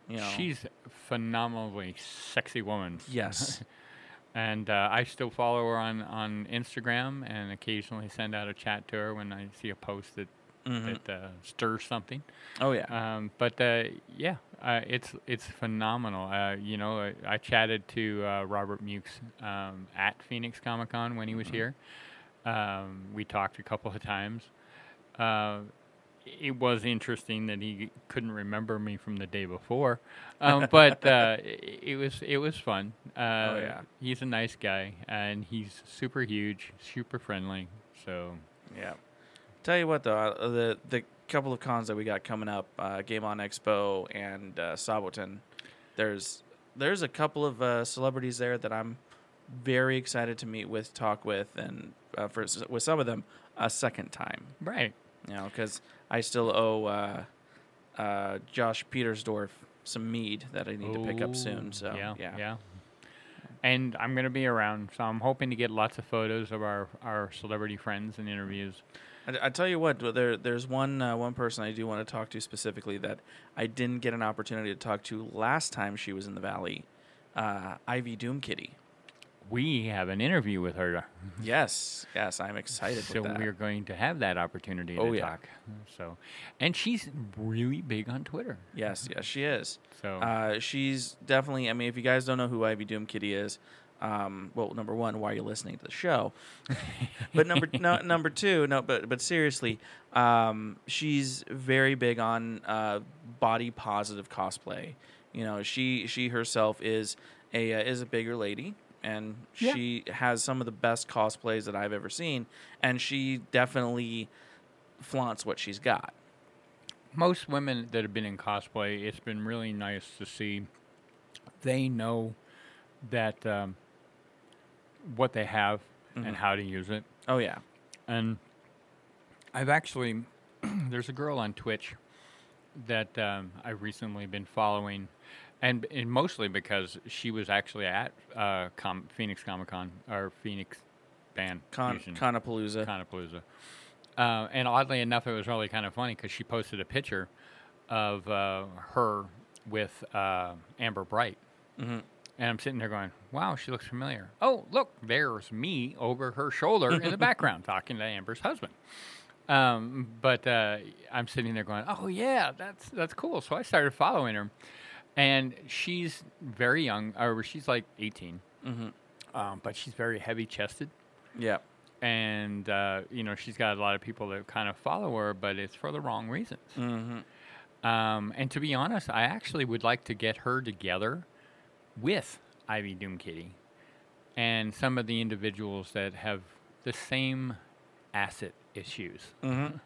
you know, She's a phenomenally sexy woman. yes, And uh, I still follow her on, on Instagram and occasionally send out a chat to her when I see a post that, Mhm. that uh, stirs something. oh yeah, Um, but uh, yeah, uh, it's it's phenomenal. Uh, you know, I, I chatted to uh, Robert Mukes um, at Phoenix Comic Con when he was here. Um, we talked a couple of times. Uh, it was interesting that he couldn't remember me from the day before, um, but uh, it, it was it was fun. Uh, Oh, yeah. he's a nice guy and he's super huge, super friendly. So Yeah. Tell you what though, the the couple of cons that we got coming up, uh, Game On Expo and uh, Saboten, there's there's a couple of uh, celebrities there that I'm very excited to meet with, talk with, and uh, for with some of them a second time. right, You know, because I still owe uh, uh, Josh Petersdorf some mead that I need to pick up soon. So yeah, yeah, yeah. And I'm going to be around, so I'm hoping to get lots of photos of our, our celebrity friends and interviews. I, I tell you what, there there's one uh, one person I do want to talk to specifically that I didn't get an opportunity to talk to last time she was in the valley. Uh, Ivy Doomkitty. We have an interview with her, Yes, yes, I'm excited so we're going to have that opportunity Oh, to yeah. talk. So, and she's really big on Twitter. Yes, yes, she is. So Uh, she's definitely. I mean, if you guys don't know who Ivy Doomkitty is, um, well, number one, why are you listening to the show? but number no, number two, no, but but seriously, um, she's very big on uh, body positive cosplay. You know, she she herself is a uh, is a bigger lady, and Yeah. she has some of the best cosplays that I've ever seen, and she definitely flaunts what she's got. most women that have been in cosplay, it's been really nice to see they know that um, what they have Mm-hmm. and how to use it. Oh yeah, And I've actually, there's a girl on Twitch that um, I've recently been following, and, and mostly because she was actually at uh, Com- Phoenix Comic Con or Phoenix Band Con Fusion. Conapalooza. Conapalooza. Uh, and oddly enough, it was really kind of funny because she posted a picture of uh, her with uh, Amber Bright. Mm-hmm. And I'm sitting there going, wow, she looks familiar. Oh, look, there's me over her shoulder in the background talking to Amber's husband. Um, but uh, I'm sitting there going, oh, yeah, that's, that's cool. So I started following her. And she's very young, or she's like 18. Mm-hmm. Um, but she's very heavy chested Yeah. and uh, you know she's got a lot of people that kind of follow her, but it's for the wrong reasons. Mm-hmm. Um, and to be honest, I actually would like to get her together with Ivy Doomkitty and some of the individuals that have the same asset issues. Mm-hmm.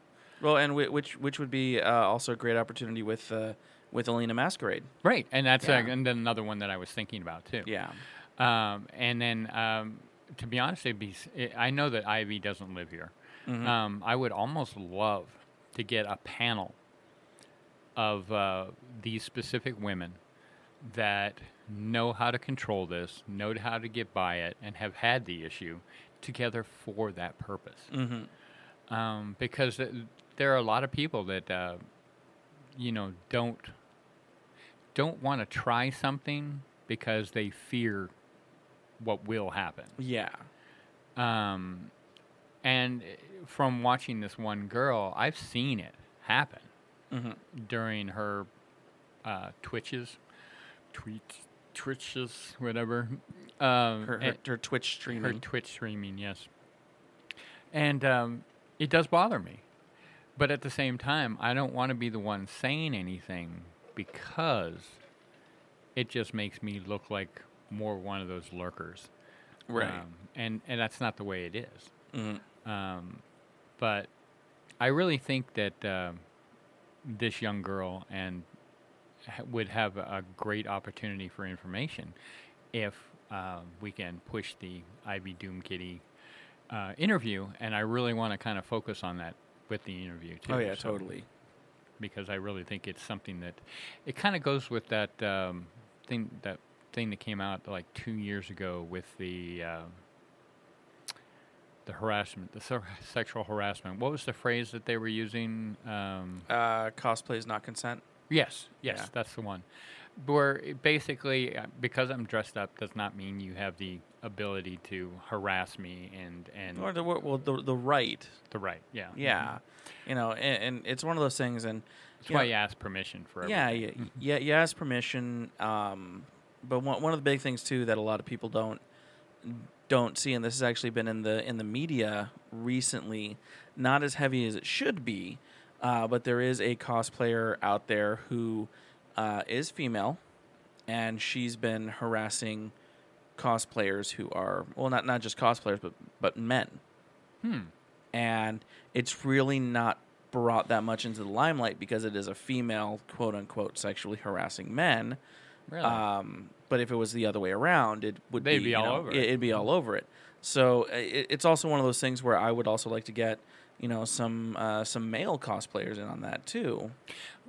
Well, and whi- which which would be uh, also a great opportunity with uh, with Alina Masquerade. Right, and that's uh, Yeah. and then another one that I was thinking about too. Yeah. Um, and then, um, to be honest, it'd be, it, I know that Ivy doesn't live here. Mhm. Um, I would almost love to get a panel of uh, these specific women that know how to control this, know how to get by it, and have had the issue together for that purpose. Mm-hmm. Um, because th- there are a lot of people that, uh, you know, don't don't want to try something because they fear what will happen. Yeah. Um, and uh, from watching this one girl, I've seen it happen Mm-hmm. during her uh, twitches, tweets, twitches, whatever. Um, Her, her, her Twitch streaming. her Twitch streaming, yes. And um, it does bother me. But at the same time, I don't want to be the one saying anything because it just makes me look like more one of those lurkers. right. Um, and, and that's not the way it is. mm-hmm. Um, but I really think that um this young girl and would have a, great opportunity for information if um, we can push the Ivy Doomkitty uh, interview. And I really want to kind of focus on that with the interview too. Oh yeah, so- totally. Because I really think it's something that it kind of goes with that um, thing that thing that came out like two years ago with the. Uh, the harassment, the se- sexual harassment. What was the phrase that they were using? Um, Uh, cosplay is not consent. Yes, yes, Yeah. that's the one. Where basically, uh, because I'm dressed up, does not mean you have the ability to harass me and and Or the well, the the right. the right. Yeah, Yeah. You know, and, and it's one of those things, and That's why know- you ask permission for yeah, everything. yeah, yeah, you ask permission. Um, but one, one of the big things too that a lot of people don't don't see, and this has actually been in the in the media recently, not as heavy as it should be, uh, but there is a cosplayer out there who uh, is female, and she's been harassing cosplayers who are well, not not just cosplayers, but but men Hmm. and it's really not brought that much into the limelight because it is a female quote unquote sexually harassing men Really? um, but if it was the other way around it would They'd be, be all know, over it. would be all over it so uh, it, it's also one of those things where i would also like to get you know some uh, some male cosplayers in on that too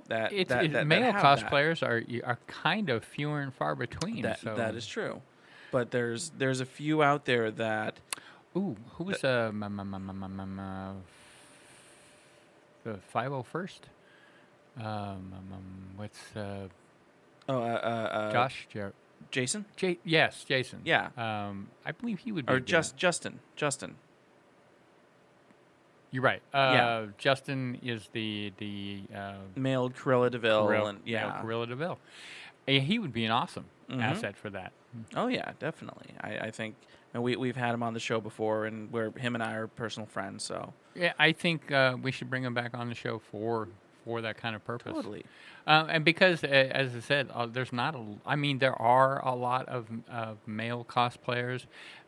that it's that, it- that, male that. cosplayers are are kind of fewer and far between. That so. that is true, but there's there's a few out there that Ooh, who was uh, uh, the five hundred first? Um, what's uh, oh uh, uh, uh, Josh? Jer- Jason J- yes, Jason. Yeah. Um, I believe he would be. or just Justin Justin. You're right. Uh, Yeah. Justin is the the uh, Mailed Corella Deville Gorilla- and yeah. Corilla Deville. He would be an awesome Mhm. asset for that. Oh yeah, definitely. I, I think and we we've had him on the show before, and we're him and I are personal friends. So Yeah, I think uh, we should bring him back on the show for for that kind of purpose. totally. Uh, and because, uh, as I said, uh, there's not a. I mean, there are a lot of male cosplayers,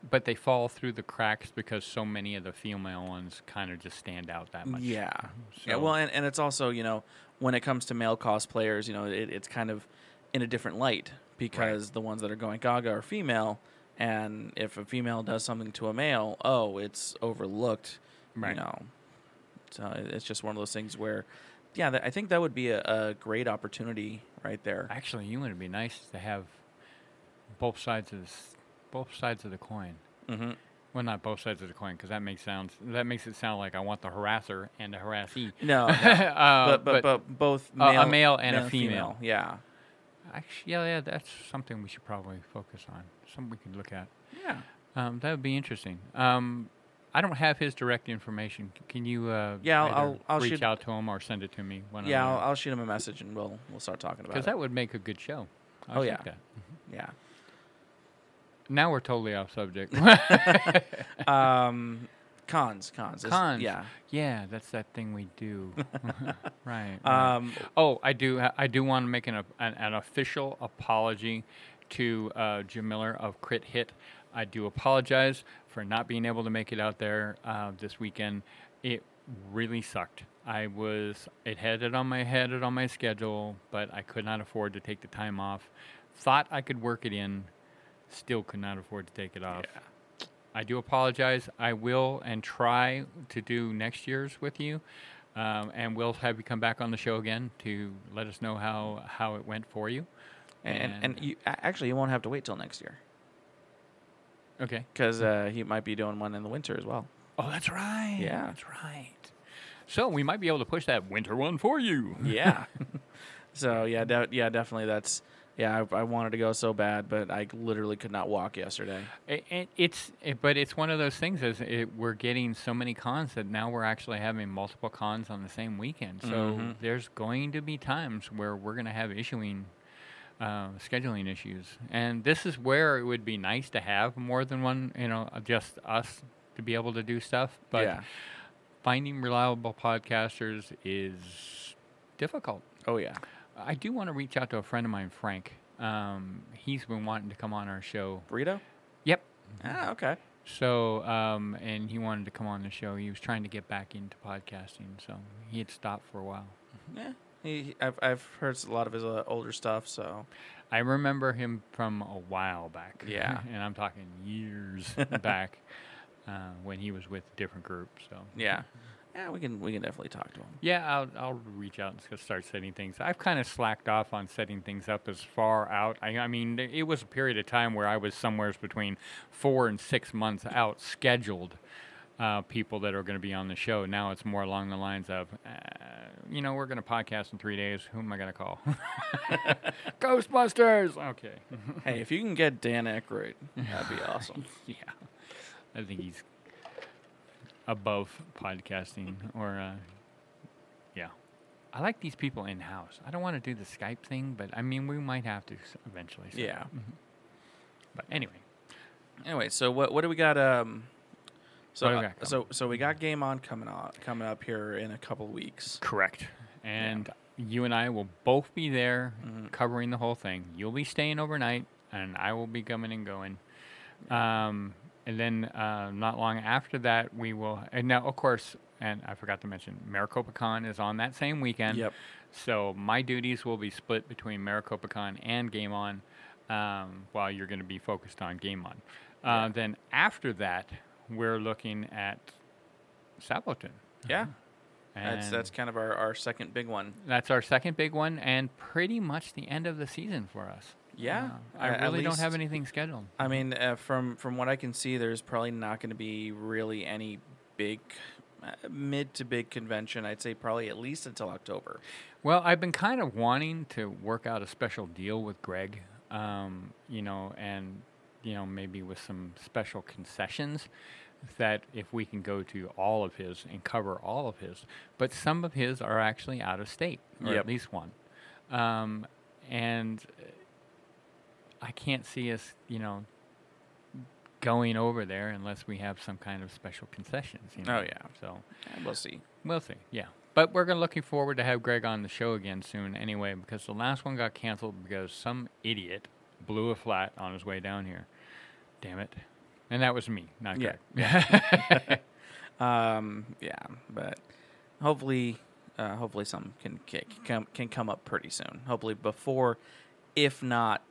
but they fall through the cracks because so many of the female ones kind of just stand out that much. Yeah. Yeah. Well, and, and it's also you know when it comes to male cosplayers, you know it, it's kind of in a different light because the ones that are going gaga are female, and if a female does something to a male, oh, it's overlooked. Right. You know. So it's just one of those things where, yeah, I think that would be a, a great opportunity right there. Actually, you know, it'd be nice to have both sides of this, both sides of the coin. hmm Well, not both sides of the coin, because that makes sounds that makes it sound like I want the harasser and the harassee. No, no. uh, but, but but both a- a male, male and a female. Yeah. actually, yeah, yeah, that's something we should probably focus on. Something we could look at. Yeah. Um, that would be interesting. Um, I don't have his direct information. Can you? Uh, Yeah, I'll- I'll- I'll reach shoot- out to him or send it to me. One Yeah, I'll, I'll shoot him a message and we'll we'll start talking about because it. that would make a good show. I Oh, yeah. that. yeah. Now we're totally off subject. Um, cons, cons, Cons. Yeah. Yeah, that's that thing we do. right. right. Um, oh, I do. I do want to make an, an an official apology to uh, Jim Miller of Crit Hit. I do apologize for not being able to make it out there uh, this weekend. It really sucked. I was it had it on my had it on my schedule, but I could not afford to take the time off. Thought I could work it in, still could not afford to take it off. I do apologize. I will and try to do next year's with you, um, and we'll have you come back on the show again to let us know how how it went for you. and and you actually you won't have to wait till next year okay. because uh, he might be doing one in the winter as well. Oh, that's right. Yeah. that's right. So we might be able to push that winter one for you. Yeah. so yeah, de- yeah, definitely. That's yeah. I, I wanted to go so bad, but I literally could not walk yesterday. I- I- it's it, but it's one of those things is it, we're getting so many cons that now we're actually having multiple cons on the same weekend. So Mhm. there's going to be times where we're going to have issuing uh, scheduling issues, and this is where it would be nice to have more than one. You know, just us to be able to do stuff. But yeah. finding reliable podcasters is difficult. Oh yeah. I do want to reach out to a friend of mine, Frank. Um, he's been wanting to come on our show. Burrito. Yep. Ah, okay. So, um, and he wanted to come on the show. He was trying to get back into podcasting, so he had stopped for a while. Yeah. He, I've I've heard a lot of his uh, older stuff. So I remember him from a while back. Yeah. and I'm talking years back uh, when he was with a different group. So, yeah, yeah, we can we can definitely talk to him. yeah, I'll, I'll reach out and start setting things. I've kind of slacked off on setting things up as far out. I, I mean, it was a period of time where I was somewhere between four and six months out scheduled. Uh, people that are going to be on the show. Now it's more along the lines of, uh, you know, we're going to podcast in three days. Who am I going to call? Ghostbusters. Okay. hey, if you can get Dan Aykroyd, that'd be awesome. yeah, I think he's above podcasting or, uh, yeah. I like these people in house. I don't want to do the Skype thing, but I mean, we might have to eventually. so- Yeah. But anyway, Anyway, so what what do we got? Um, so we uh, got so so we got Game On coming up coming up here in a couple weeks. correct. And you and I will both be there Mm-hmm. covering the whole thing. You'll be staying overnight, and I will be coming and going. Um, and then uh, not long after that, we will. And now, of course, and I forgot to mention, Maricopa Con is on that same weekend. Yep. So my duties will be split between Maricopa Con and Game On, um, while you're going to be focused on Game On. Uh, Then after that, we're looking at Saboten. Yeah. That's And that's kind of our, our second big one. that's our second big one, and pretty much the end of the season for us. Yeah, Uh, I a- at really don't have anything scheduled. I mean, uh, from from what I can see, there's probably not going to be really any big, uh, mid to big convention. I'd say probably at least until October. Well, I've been kind of wanting to work out a special deal with Greg, um, you know, and you know maybe with some special concessions that if we can go to all of his and cover all of his, but some of his are actually out of state, or Yep. at least one, um, and I can't see us, you know, going over there unless we have some kind of special concessions. You know? Oh, yeah. so. Yeah, we'll see. We'll see. Yeah. But we're gonna looking forward to have Greg on the show again soon anyway, because the last one got canceled because some idiot blew a flat on his way down here. Damn it. And that was me, not Yeah. Greg. Um, yeah, but hopefully, uh, hopefully something can can come can come up pretty soon. Hopefully before, if not,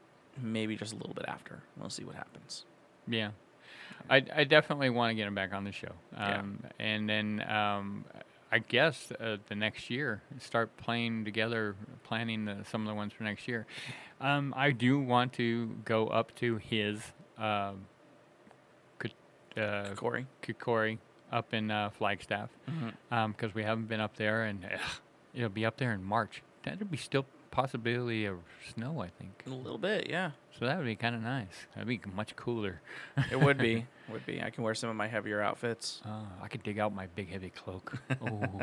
maybe just a little bit after. We'll see what happens. yeah. I, I definitely want to get him back on the show. Yeah. Um, And then um, I guess uh, the next year, start playing together, planning the, some of the ones for next year. Um, I do want to go up to his um, K- uh, Corey. Kikori up in uh, Flagstaff because we haven't been up there, and ugh, it'll be up there in March. That'd be still possibility of snow, I think. A little bit, yeah. So that would be kind of nice. That'd be much cooler. It would be, would be. I can wear some of my heavier outfits. Uh, I could dig out my big heavy cloak. Oh,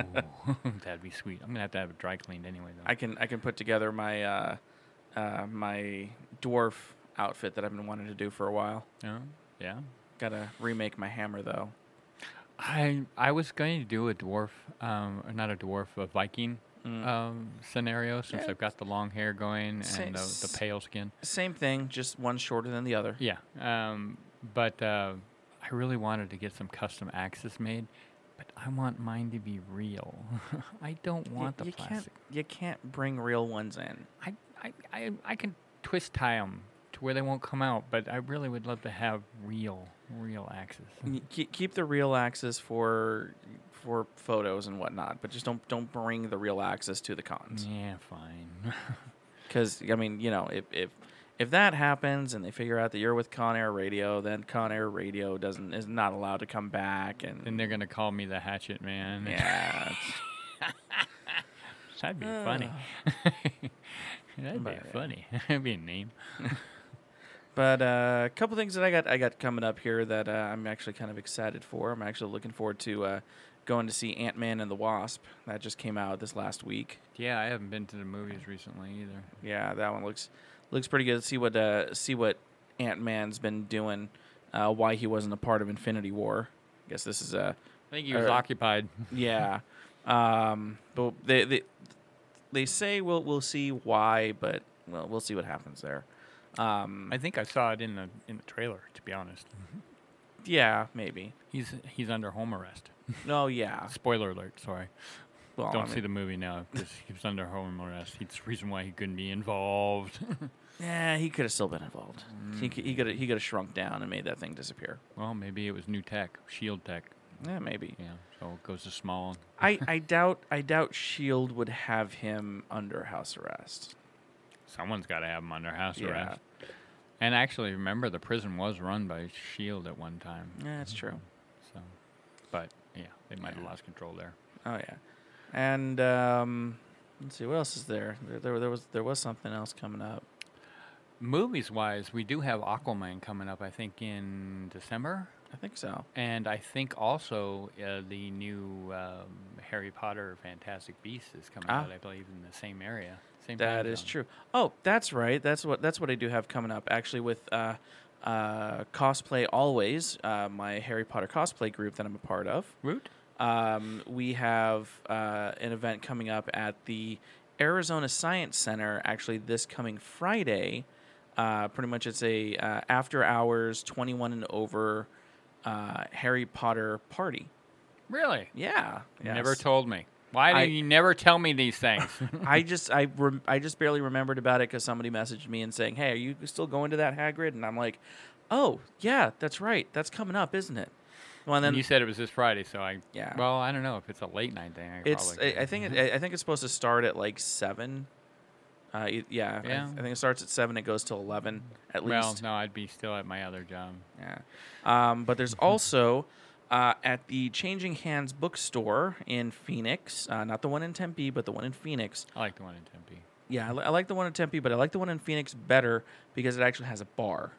that'd be sweet. I'm gonna have to have it dry cleaned anyway, though. I can I can put together my uh, uh, my dwarf outfit that I've been wanting to do for a while. Yeah. yeah. Gotta remake my hammer though. I I was going to do a dwarf, um, or not a dwarf, a Viking um, scenario since Mm. Yeah. I've got the long hair going and the, the pale skin. Same thing, just one shorter than the other. Yeah. Um, but uh, I really wanted to get some custom axes made, but I want mine to be real. I don't want the you plastic. can't you can't bring real ones in. I, I, I, I can twist tie them to where they won't come out, but I really would love to have real, real axes. Keep the real axes for for photos and whatnot, but just don't don't bring the real access to the cons. Yeah, fine. Because I mean, you know, if if if that happens and they figure out that you're with Con Air Radio, then Con Air Radio doesn't is not allowed to come back, and then they're gonna call me the Hatchet Man. yeah, That'd be funny. That'd be funny. That'd be a name. But uh, a couple things that I got I got coming up here that uh, I'm actually kind of excited for. I'm actually looking forward to uh, going to see Ant Man and the Wasp. That just came out this last week. Yeah, I haven't been to the movies recently either. Yeah, that one looks looks pretty good. See what uh, see what Ant Man's been doing. Uh, why he wasn't a part of Infinity War. I guess this is a I think he was Or- occupied. yeah. Um, but they they they say we'll we'll see why, but well we'll see what happens there. Um, I think I saw it in the in the trailer. To be honest, yeah, maybe. he's he's under home arrest. No, yeah. Spoiler alert. Sorry. Well, Don't I see the movie now because he was under home arrest. It's the reason why he couldn't be involved. Yeah, he could have still been involved. He could he could he could have shrunk down and made that thing disappear. well, maybe it was new tech, Shield tech. Yeah, maybe. Yeah, so it goes to small. I, I doubt I doubt Shield would have him under house arrest. Someone's got to have him under house Yeah. arrest. And actually, remember the prison was run by Shield at one time. Yeah, that's true. So, but yeah, they might have lost control there. Oh yeah, and um, let's see what else is there. There, there. there was there was something else coming up. Movies wise, we do have Aquaman coming up. I think in December. I think so. And I think also uh, the new um, Harry Potter Fantastic Beasts is coming Ah. out. I believe in the same area. Same That is zone. true. Oh, that's right. That's what that's what I do have coming up. Actually, with uh, uh, cosplay always, uh, my Harry Potter cosplay group that I'm a part of. Root. Um, we have uh, an event coming up at the Arizona Science Center. Actually, this coming Friday. Uh, pretty much, it's a uh, after hours, 21 and over uh, Harry Potter party. Really? Yeah, You Never told me. Why I- do you never tell me these things? I just I rem- I just barely remembered about it because somebody messaged me and saying, "Hey, are you still going to that Hagrid?" And I'm like, "Oh yeah, that's right. That's coming up, isn't it?" Well, and And then you said it was this Friday, so I Yeah. Well, I don't know if it's a late night thing. I it's. probably I, I think. It, I think it's supposed to start at like seven. Uh, y- yeah, I- Yeah. I, think it starts at seven. It goes till eleven at well, least. Well, no, I'd be still at my other job. Yeah. Um, but there's also uh, at the Changing Hands bookstore in Phoenix, uh, not the one in Tempe, but the one in Phoenix. I like the one in Tempe. Yeah, I, li- I like the one in Tempe, but I like the one in Phoenix better because it actually has a bar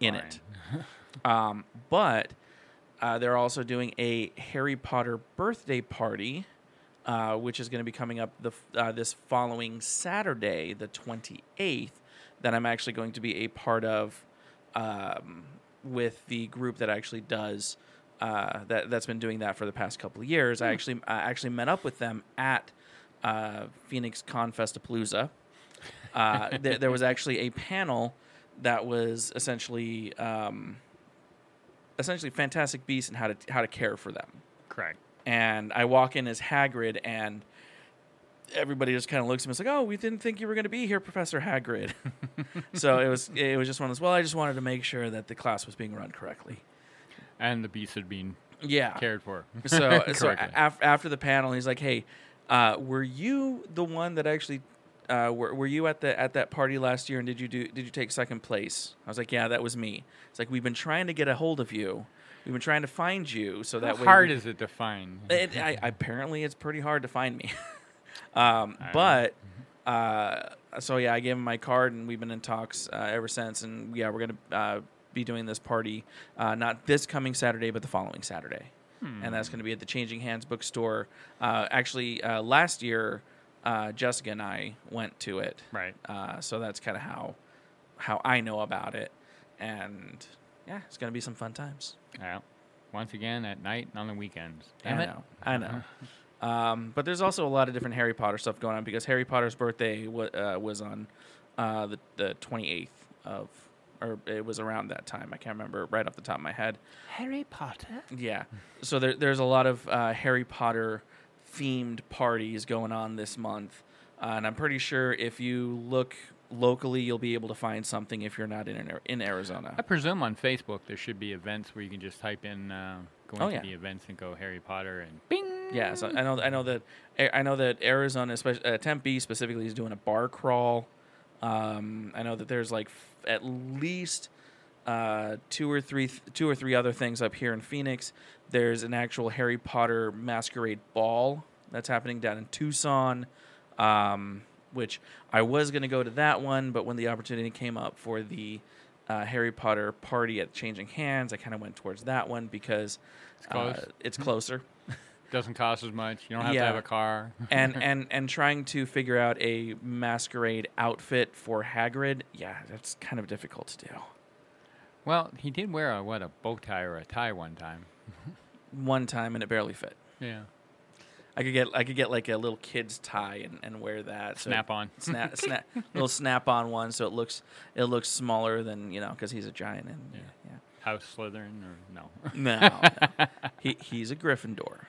in it. um, but uh, they're also doing a Harry Potter birthday party, uh, which is going to be coming up the uh, this following Saturday, the 28th, that I'm actually going to be a part of um, with the group that actually does. Uh, that that's been doing that for the past couple of years. I actually I actually met up with them at uh, Phoenix Con Festapalooza. Uh, there, there was actually a panel that was essentially um, essentially Fantastic Beasts and how to how to care for them. Correct. And I walk in as Hagrid, and everybody just kind of looks at me. It's like, "Oh, we didn't think you were going to be here, Professor Hagrid." so it was it was just one of those. Well, I just wanted to make sure that the class was being run correctly. And the beasts had been Yeah. cared for. So so af- after the panel, he's like, "Hey, uh, were you the one that actually uh, were, were you at the at that party last year and did you do did you take second place?" I was like, "Yeah, that was me." It's like we've been trying to get a hold of you. We've been trying to find you so that How way. hard we- is it to find? it, I, apparently, it's pretty hard to find me. um, but uh, so yeah, I gave him my card, and we've been in talks uh, ever since. And yeah, we're gonna uh, be doing this party uh, not this coming Saturday, but the following Saturday, and that's gonna be at the Changing Hands bookstore. Uh, actually, uh, last year, uh, Jessica and I went to it. Right. Uh, so that's kind of how how I know about it, and yeah, it's gonna be some fun times. Yeah. Once again, at night and on the weekends. Damn I it. know. I know. Um, but there's also a lot of different Harry Potter stuff going on because Harry Potter's birthday wa- uh, was on uh, the the 28th of, or it was around that time. I can't remember right off the top of my head. Harry Potter. Yeah. So there, there's a lot of uh, Harry Potter themed parties going on this month, uh, and I'm pretty sure if you look locally, you'll be able to find something if you're not in in Arizona. I presume on Facebook there should be events where you can just type in uh, going Oh, to yeah. the events and go Harry Potter and bing. Yeah, so I know I know that I know that Arizona, especially uh, Tempe specifically, is doing a bar crawl. Um, I know that there's like f- at least uh, two or three th- two or three other things up here in Phoenix. There's an actual Harry Potter masquerade ball that's happening down in Tucson, um, which I was gonna go to that one, but when the opportunity came up for the uh, Harry Potter party at Changing Hands, I kind of went towards that one because It's uh, it's closer. Doesn't cost as much. You don't have to have a car. and and and trying to figure out a masquerade outfit for Hagrid, yeah, that's kind of difficult to do. well, he did wear a what a bow tie or a tie one time. One time and it barely fit. Yeah. I could get I could get like a little kid's tie and, and wear that. So Snap on. snap snap little snap on one, so it looks it looks smaller than you know because he's a giant and yeah. yeah. House Slytherin or no? No, no. he he's a Gryffindor.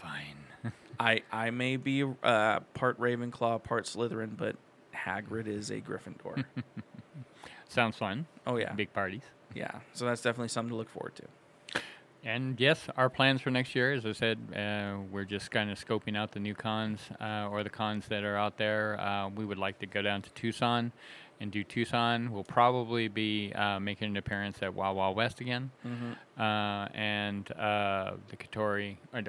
Fine. I I may be uh, part Ravenclaw, part Slytherin, but Hagrid is a Gryffindor. Sounds fun. oh yeah, Big parties. yeah. So that's definitely something to look forward to. And yes, our plans for next year, as I said, uh, we're just kind of scoping out the new cons uh, or the cons that are out there. Uh, we would like to go down to Tucson and do Tucson. We'll probably be uh, making an appearance at Wild Wild West again. Uh, and uh, the Katori. Or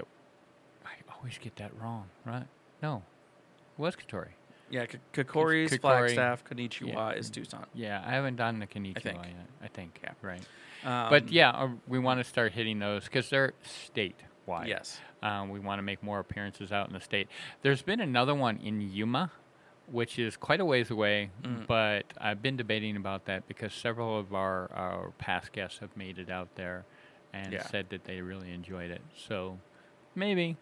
always get that wrong, right? No. Was Katori. Yeah, K- Kokori's Kokori. Flagstaff, Konnichiwa Yeah. is Tucson. Yeah, I haven't done the Konnichiwa think. yet. I think. Yeah. Right. Um, but yeah, uh, we want to start hitting those because they're statewide. Yes. Um, we want to make more appearances out in the state. There's been another one in Yuma, which is quite a ways away, Mm. but I've been debating about that because several of our, our past guests have made it out there and Yeah. said that they really enjoyed it. So maybe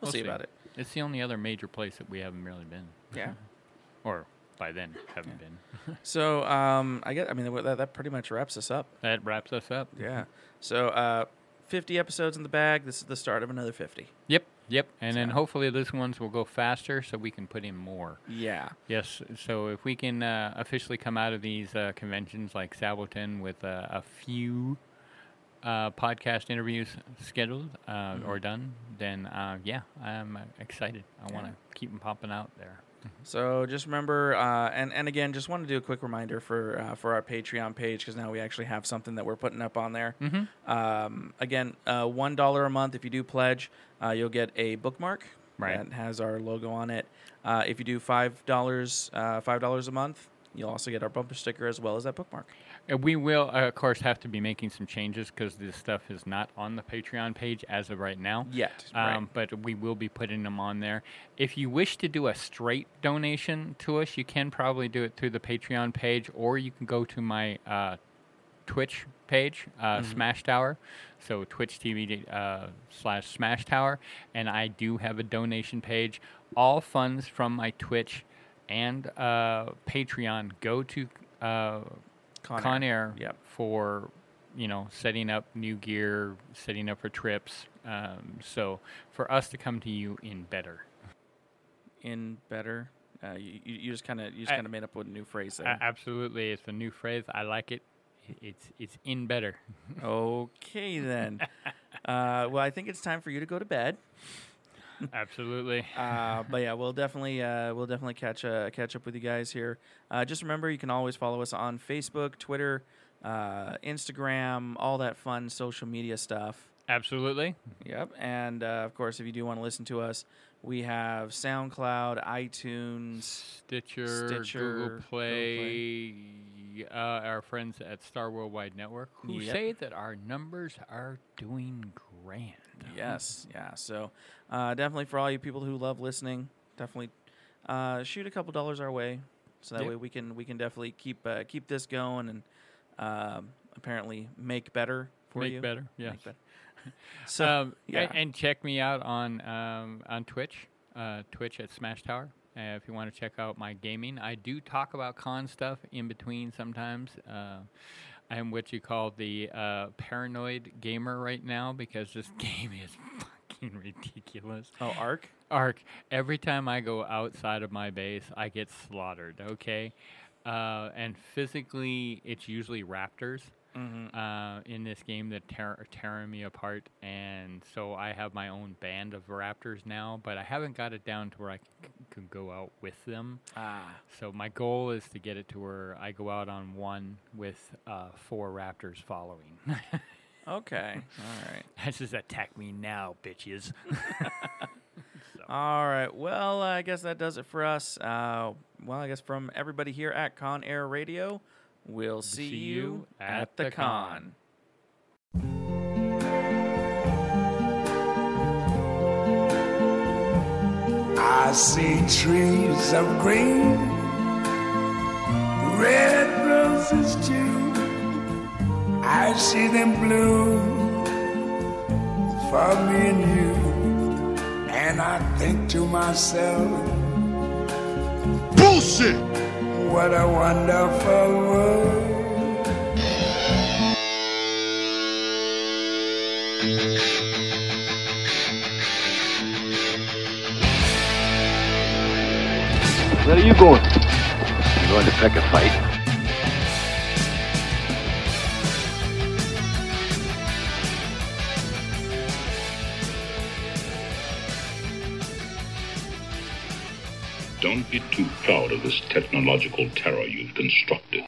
We'll see about it. It's the only other major place that we haven't really been, Yeah. or by then haven't been. So um, I guess I mean, that, that pretty much wraps us up. that wraps us up. Yeah. So uh, 50 episodes in the bag. This is the start of another 50. Yep, yep. And then hopefully these ones will go faster so we can put in more. Yeah. Yes, so if we can uh, officially come out of these uh, conventions like Saboten with uh, a few uh, podcast interviews scheduled uh, or done, then uh, yeah, I'm excited. I want to keep them popping out there. So just remember, uh, and and again, just want to do a quick reminder for uh, for our Patreon page because now we actually have something that we're putting up on there. Um, again, uh, one dollar a month if you do pledge, uh, you'll get a bookmark Right. that has our logo on it. Uh, if you do five dollars, uh, five dollars a month, you'll also get our bumper sticker as well as that bookmark. Uh, We will, uh, of course, have to be making some changes because this stuff is not on the Patreon page as of right now. Yet, right. Um, But we will be putting them on there. If you wish to do a straight donation to us, you can probably do it through the Patreon page, or you can go to my uh, Twitch page, uh, Smash Tower. So Twitch TV uh, slash Smash Tower, and I do have a donation page. All funds from my Twitch and uh, Patreon go to Con Air. Yep. for you know setting up new gear, setting up for trips. Um, so for us to come to you in better. In better, uh, you, you just kind of you just kind of made up a new phrase there. Absolutely, it's a new phrase. I like it. It's it's in better. okay then. uh, well, I think it's time for you to go to bed. absolutely. uh, but yeah, we'll definitely uh, we'll definitely catch uh, catch up with you guys here. Uh, just remember, you can always follow us on Facebook, Twitter, uh, Instagram, all that fun social media stuff. Absolutely. Yep, and uh, of course, if you do want to listen to us, we have SoundCloud, iTunes. Stitcher, Stitcher, Google Google Play, uh, our friends at Star Worldwide Network, who Yep. say that our numbers are doing grand. Yes, yeah. So uh, definitely for all you people who love listening, definitely uh, shoot a couple dollars our way, so that Yep. way we can we can definitely keep uh, keep this going and um, apparently make better for Make you. better, yes. Make better. So um, yeah. and, check me out on um, on Twitch, uh, Twitch at Smash Tower. Uh, if you want to check out my gaming, I do talk about con stuff in between sometimes. I am what you call the uh, paranoid gamer right now because this game is fucking ridiculous. oh, Ark? Ark, every time I go outside of my base, I get slaughtered, okay? Uh, and physically, it's usually raptors uh, in this game that tear, tearing me apart. And so I have my own band of raptors now, but I haven't got it down to where I c- can go out with them. Ah, So my goal is to get it to where I go out on one with uh, four raptors following. okay. All right. Just attack me now, bitches. All right. Well, I guess that does it for us. Uh, well, I guess from everybody here at Con Air Radio, we'll see, see you you at at the the con. con. I see trees of green, red roses too. I see them bloom for me and you. And I think to myself, Bullshit! What a wonderful world. Where are you going? You going to pick a fight? Be too proud of this technological terror you've constructed.